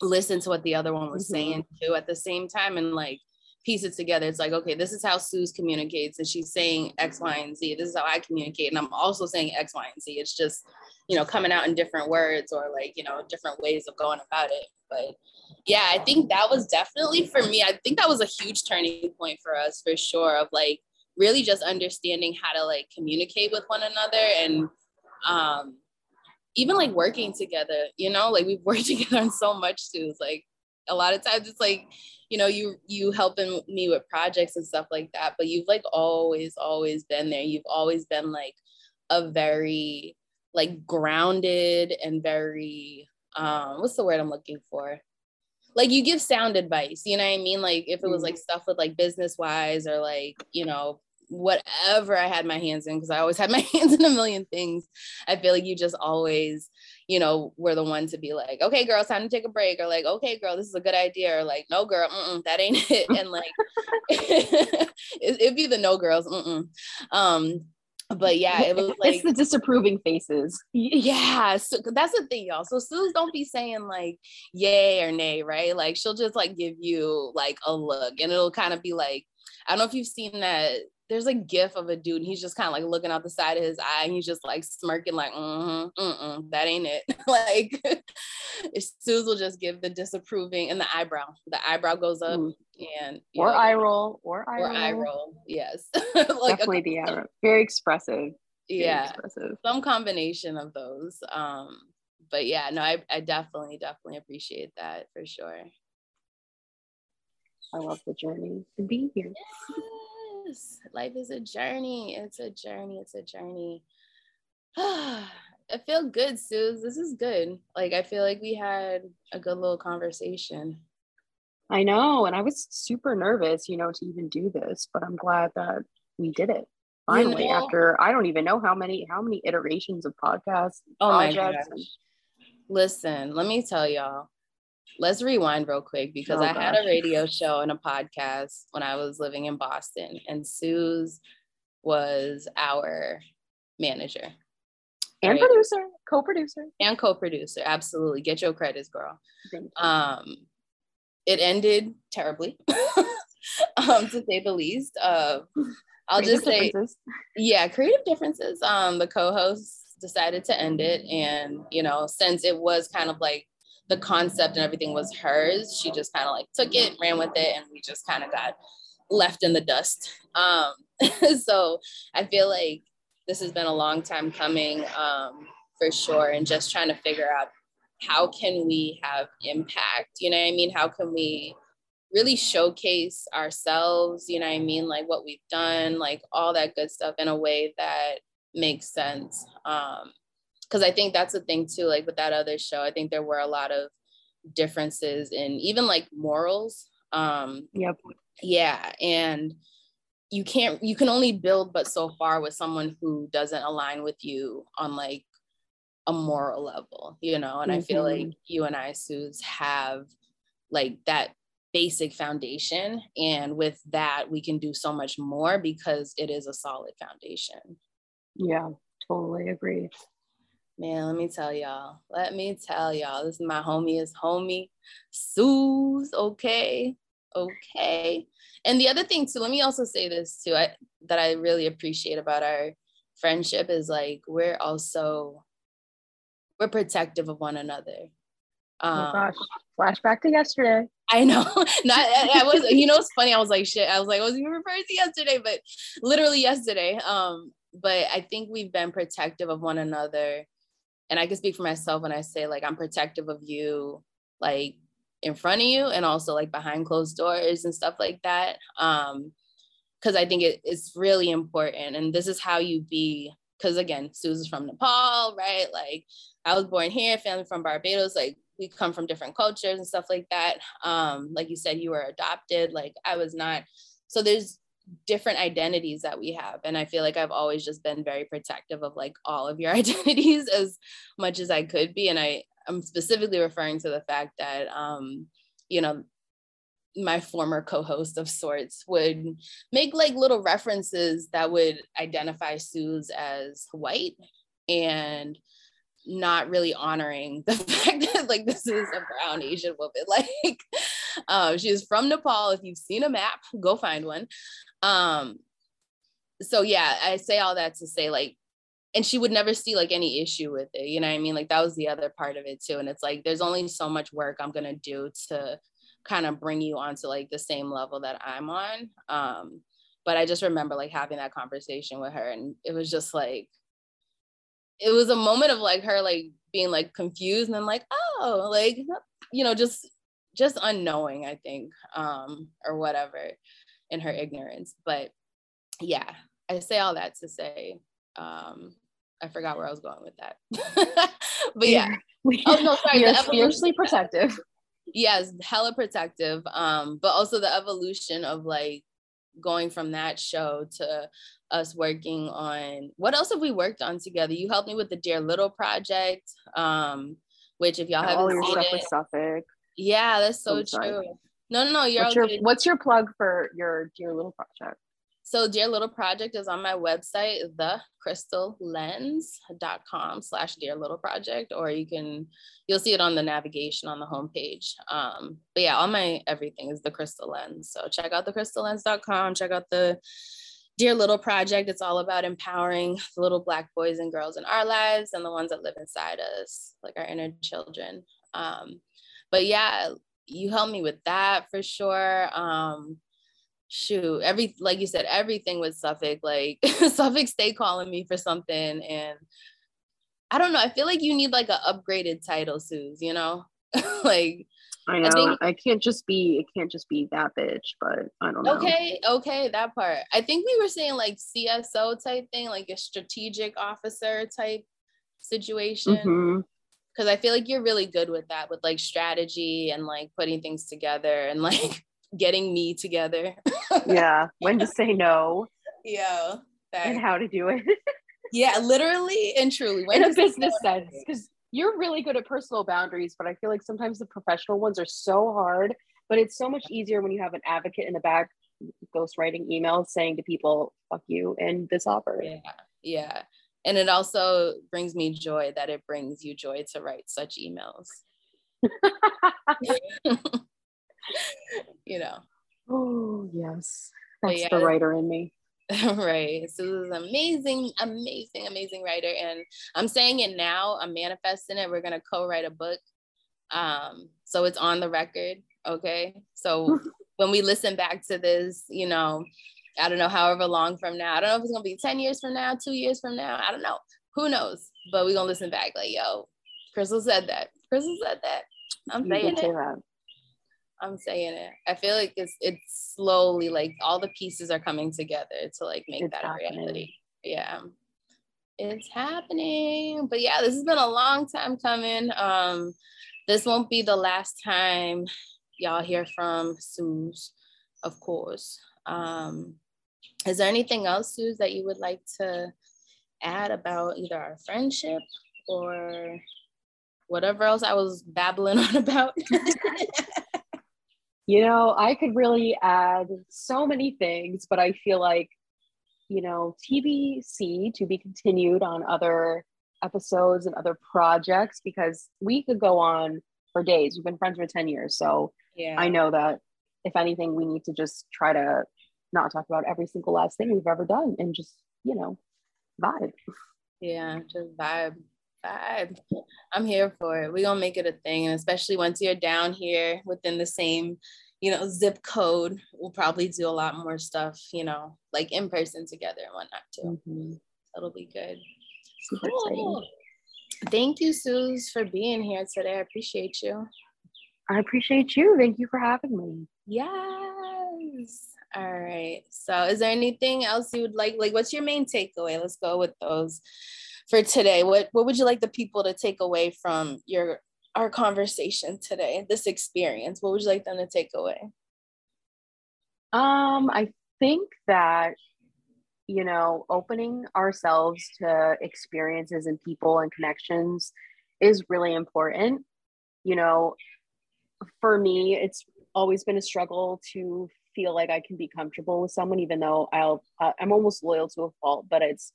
S1: listen to what the other one was mm-hmm. saying too at the same time and like piece it together. It's like, okay, this is how Suze communicates, and she's saying X, Y, and Z. This is how I communicate, and I'm also saying X, Y, and Z. It's just, you know, coming out in different words or like, you know, different ways of going about it. But yeah, I think that was definitely for me. I think that was a huge turning point for us for sure. Of like really just understanding how to like communicate with one another and um even like working together, you know, like we've worked together on so much too. It's like a lot of times it's like, you know, you you helping me with projects and stuff like that, but you've like always, always been there. You've always been like a very like grounded and very um what's the word I'm looking for? Like you give sound advice, you know what I mean? Like if it was like mm-hmm. stuff with like business wise or like, you know, whatever I had my hands in, because I always had my hands in a million things. I feel like you just always, you know, were the one to be like, okay, girl, it's time to take a break, or like, okay, girl, this is a good idea, or like, no, girl, that ain't it, and like, it, would be the no girls, mm-mm. um. But yeah, it was like
S2: it's the disapproving faces.
S1: Yeah, so that's the thing, y'all. So Suze don't be saying like yay or nay, right? Like she'll just like give you like a look, and it'll kind of be like, I don't know if you've seen that there's a gif of a dude and he's just kind of like looking out the side of his eye and he's just like smirking like mm-hmm, mm-mm, that ain't it like Suze will just give the disapproving and the eyebrow the eyebrow goes up mm. and
S2: or know, eye roll or eye
S1: or
S2: roll.
S1: eye roll yes
S2: like definitely the eye roll. very expressive
S1: very yeah expressive. some combination of those um but yeah no I, I definitely definitely appreciate that for sure
S2: I love the journey to be here.
S1: Yes, life is a journey. It's a journey. It's a journey. I feel good, Suze. This is good. Like I feel like we had a good little conversation.
S2: I know, and I was super nervous, you know, to even do this, but I'm glad that we did it finally. You know, after I don't even know how many how many iterations of podcasts.
S1: Oh my gosh! Listen, let me tell y'all let's rewind real quick because oh, I had a radio show and a podcast when I was living in Boston, and Suze was our manager
S2: and right? producer, co-producer,
S1: and co-producer. Absolutely, get your credits, girl. Um, it ended terribly, um, to say the least. Uh, I'll creative just say, yeah, creative differences. Um, the co-hosts decided to end it, and you know, since it was kind of like the concept and everything was hers. She just kind of like took it, ran with it, and we just kind of got left in the dust. Um, so I feel like this has been a long time coming um, for sure, and just trying to figure out how can we have impact. You know what I mean? How can we really showcase ourselves, you know what I mean? Like what we've done, like all that good stuff in a way that makes sense. Um, because I think that's the thing too, like with that other show, I think there were a lot of differences in even like morals. Um,
S2: yep.
S1: Yeah. And you can't, you can only build but so far with someone who doesn't align with you on like a moral level, you know? And mm-hmm. I feel like mm-hmm. you and I, Suze, have like that basic foundation. And with that, we can do so much more because it is a solid foundation.
S2: Yeah, totally agree.
S1: Man, let me tell y'all. Let me tell y'all. This is my homiest homie, Suze Okay. Okay. And the other thing too, let me also say this too, I, that I really appreciate about our friendship is like we're also we're protective of one another.
S2: Um, oh gosh, flashback to yesterday.
S1: I know. Not I, I was, you know, it's funny. I was like, shit. I was like, I was even referring to yesterday, but literally yesterday. Um, but I think we've been protective of one another. And I can speak for myself when I say like I'm protective of you, like in front of you and also like behind closed doors and stuff like that. Um, because I think it, it's really important. And this is how you be, because again, Susan's from Nepal, right? Like I was born here, family from Barbados, like we come from different cultures and stuff like that. Um, like you said, you were adopted, like I was not. So there's different identities that we have. And I feel like I've always just been very protective of like all of your identities as much as I could be. And I, I'm specifically referring to the fact that, um, you know, my former co-host of sorts would make like little references that would identify Suze as white and not really honoring the fact that like this is a brown Asian woman. Like um, she is from Nepal. If you've seen a map, go find one. Um, so yeah, I say all that to say like, and she would never see like any issue with it. You know what I mean? Like that was the other part of it too. And it's like there's only so much work I'm gonna do to kind of bring you onto like the same level that I'm on. Um, but I just remember like having that conversation with her, and it was just like it was a moment of like her like being like confused and then like oh like you know just just unknowing i think um or whatever in her ignorance but yeah i say all that to say um i forgot where i was going with that but yeah
S2: we, oh no sorry you're fiercely protective
S1: yes hella protective um but also the evolution of like going from that show to us working on what else have we worked on together? You helped me with the Dear Little project, um, which if y'all haven't seen stuff it, with Suffolk. Yeah, that's so true. No, no, no. You're
S2: what's your, what's your plug for your Dear Little project?
S1: So Dear Little Project is on my website, thecrystallens.com slash Dear Little Project, or you can, you'll see it on the navigation on the homepage. Um, but yeah, all my everything is the Crystal Lens. So check out thecrystallens.com, check out the Dear Little Project. It's all about empowering the little Black boys and girls in our lives and the ones that live inside us, like our inner children. Um, but yeah, you helped me with that for sure. Um, shoot, every like you said, everything with Suffolk, like Suffolk stay calling me for something. And I don't know, I feel like you need like an upgraded title, Suze, you know? like
S2: I know I, think, I, can't just be it can't just be that bitch, but I don't know.
S1: Okay, okay, that part. I think we were saying like CSO type thing, like a strategic officer type situation. Mm-hmm because I feel like you're really good with that, with like strategy and like putting things together and like getting me together.
S2: yeah, when to say no.
S1: Yeah.
S2: And how to do it.
S1: yeah, literally and truly.
S2: When In a business sense, because you're really good at personal boundaries, but I feel like sometimes the professional ones are so hard. But it's so much easier when you have an advocate in the back ghostwriting emails saying to people, fuck you and this offer.
S1: Yeah. Yeah. And it also brings me joy that it brings you joy to write such emails. you know.
S2: Oh, yes. That's yeah, the writer in me.
S1: right. So this is amazing, amazing, amazing writer. And I'm saying it now, I'm manifesting it. We're gonna co-write a book. Um, so it's on the record. Okay. So when we listen back to this, you know, I don't know, however long from now. I don't know if it's gonna be 10 years from now, two years from now. I don't know. Who knows? But we're gonna listen back like, yo, Crystal said that. Crystal said that. I'm saying it. I'm saying it. I feel like it's it's slowly like all the pieces are coming together to like make it's that happening. a reality. Yeah. It's happening. But yeah, this has been a long time coming. Um, this won't be the last time y'all hear from Suze, of course. Um, is there anything else, Suze, that you would like to add about either our friendship or whatever else I was babbling on about?
S2: you know, I could really add so many things, but I feel like, you know, TBC to be continued on other episodes and other projects because we could go on for days. We've been friends for 10 years. So yeah. I know that if anything, we need to just try to not talk about every single last thing we've ever done and just, you know, vibe.
S1: Yeah, just vibe. Vibe. I'm here for it. We're gonna make it a thing. And especially once you're down here within the same, you know, zip code, we'll probably do a lot more stuff, you know, like in person together and whatnot too. Mm-hmm. That'll be good. Super cool. exciting. Thank you, Suze, for being here today. I appreciate you.
S2: I appreciate you. Thank you for having me.
S1: Yes. All right. So, is there anything else you would like? Like, what's your main takeaway? Let's go with those for today. What What would you like the people to take away from your our conversation today? This experience. What would you like them to take away?
S2: Um, I think that you know, opening ourselves to experiences and people and connections is really important. You know, for me, it's always been a struggle to feel like I can be comfortable with someone, even though I'll uh, I'm almost loyal to a fault. But it's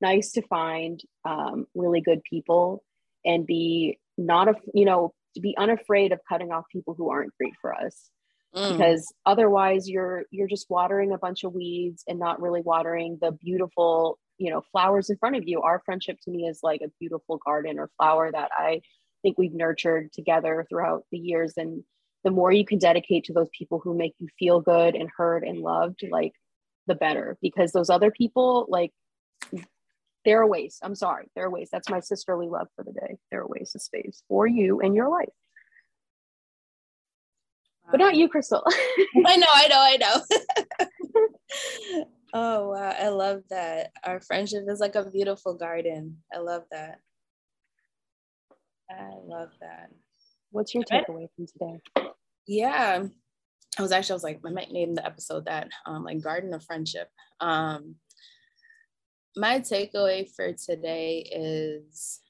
S2: nice to find um, really good people and be not a you know to be unafraid of cutting off people who aren't great for us. Mm. Because otherwise, you're you're just watering a bunch of weeds and not really watering the beautiful you know flowers in front of you. Our friendship to me is like a beautiful garden or flower that I think we've nurtured together throughout the years and the more you can dedicate to those people who make you feel good and heard and loved, like the better. Because those other people, like, they're a waste. I'm sorry, they're a waste. That's my sisterly love for the day. They're a waste of space for you and your life. Wow. But not you, Crystal.
S1: I know, I know, I know. oh wow, I love that. Our friendship is like a beautiful garden. I love that. I love that.
S2: What's your takeaway from today?
S1: Yeah, I was actually I was like I might name the episode that um, like Garden of Friendship. Um, my takeaway for today is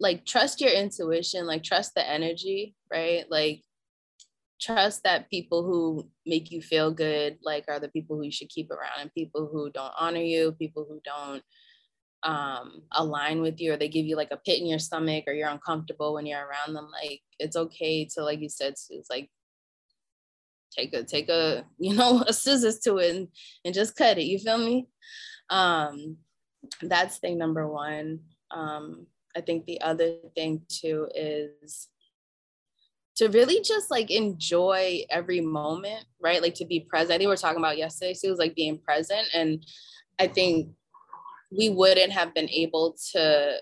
S1: like trust your intuition, like trust the energy, right? Like trust that people who make you feel good like are the people who you should keep around and people who don't honor you, people who don't um, align with you or they give you like a pit in your stomach or you're uncomfortable when you're around them, like it's okay to, like you said, it's like take a take a you know a scissors to it and, and just cut it. You feel me? Um, that's thing number one. Um, I think the other thing too is to really just like enjoy every moment, right? Like to be present. I think we are talking about yesterday, so it was like being present. And I think we wouldn't have been able to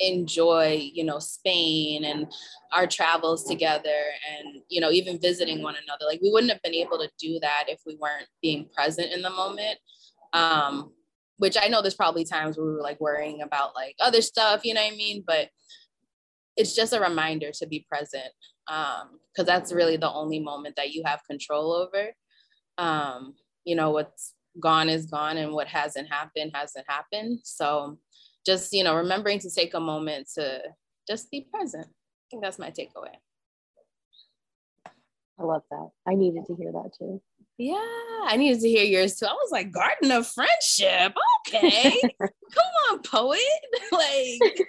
S1: enjoy you know spain and our travels together and you know even visiting one another. Like we wouldn't have been able to do that if we weren't being present in the moment. Um which i know there's probably times where we were like worrying about like other stuff you know what i mean? But it's just a reminder to be present um because that's really the only moment that you have control over. Um you know what's gone is gone and what hasn't happened hasn't happened. So just, you know, remembering to take a moment to just be present. I think that's my takeaway.
S2: I love that. I needed to hear that too.
S1: Yeah, I needed to hear yours too. I was like, Garden of Friendship. Okay. Come on, poet. like,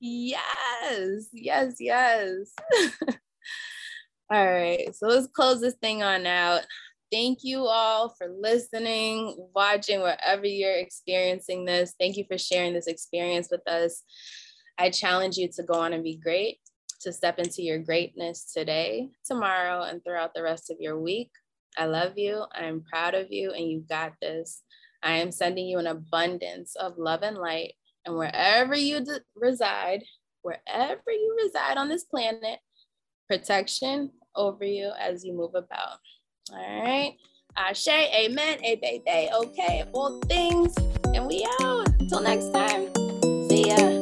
S1: yes, yes, yes. All right. So let's close this thing on out. Thank you all for listening, watching, wherever you're experiencing this. Thank you for sharing this experience with us. I challenge you to go on and be great, to step into your greatness today, tomorrow, and throughout the rest of your week. I love you. I'm proud of you, and you've got this. I am sending you an abundance of love and light. And wherever you d- reside, wherever you reside on this planet, protection over you as you move about. All right. Ashe, amen, eh, a baby, okay, all things. And we out. Until next time. See ya.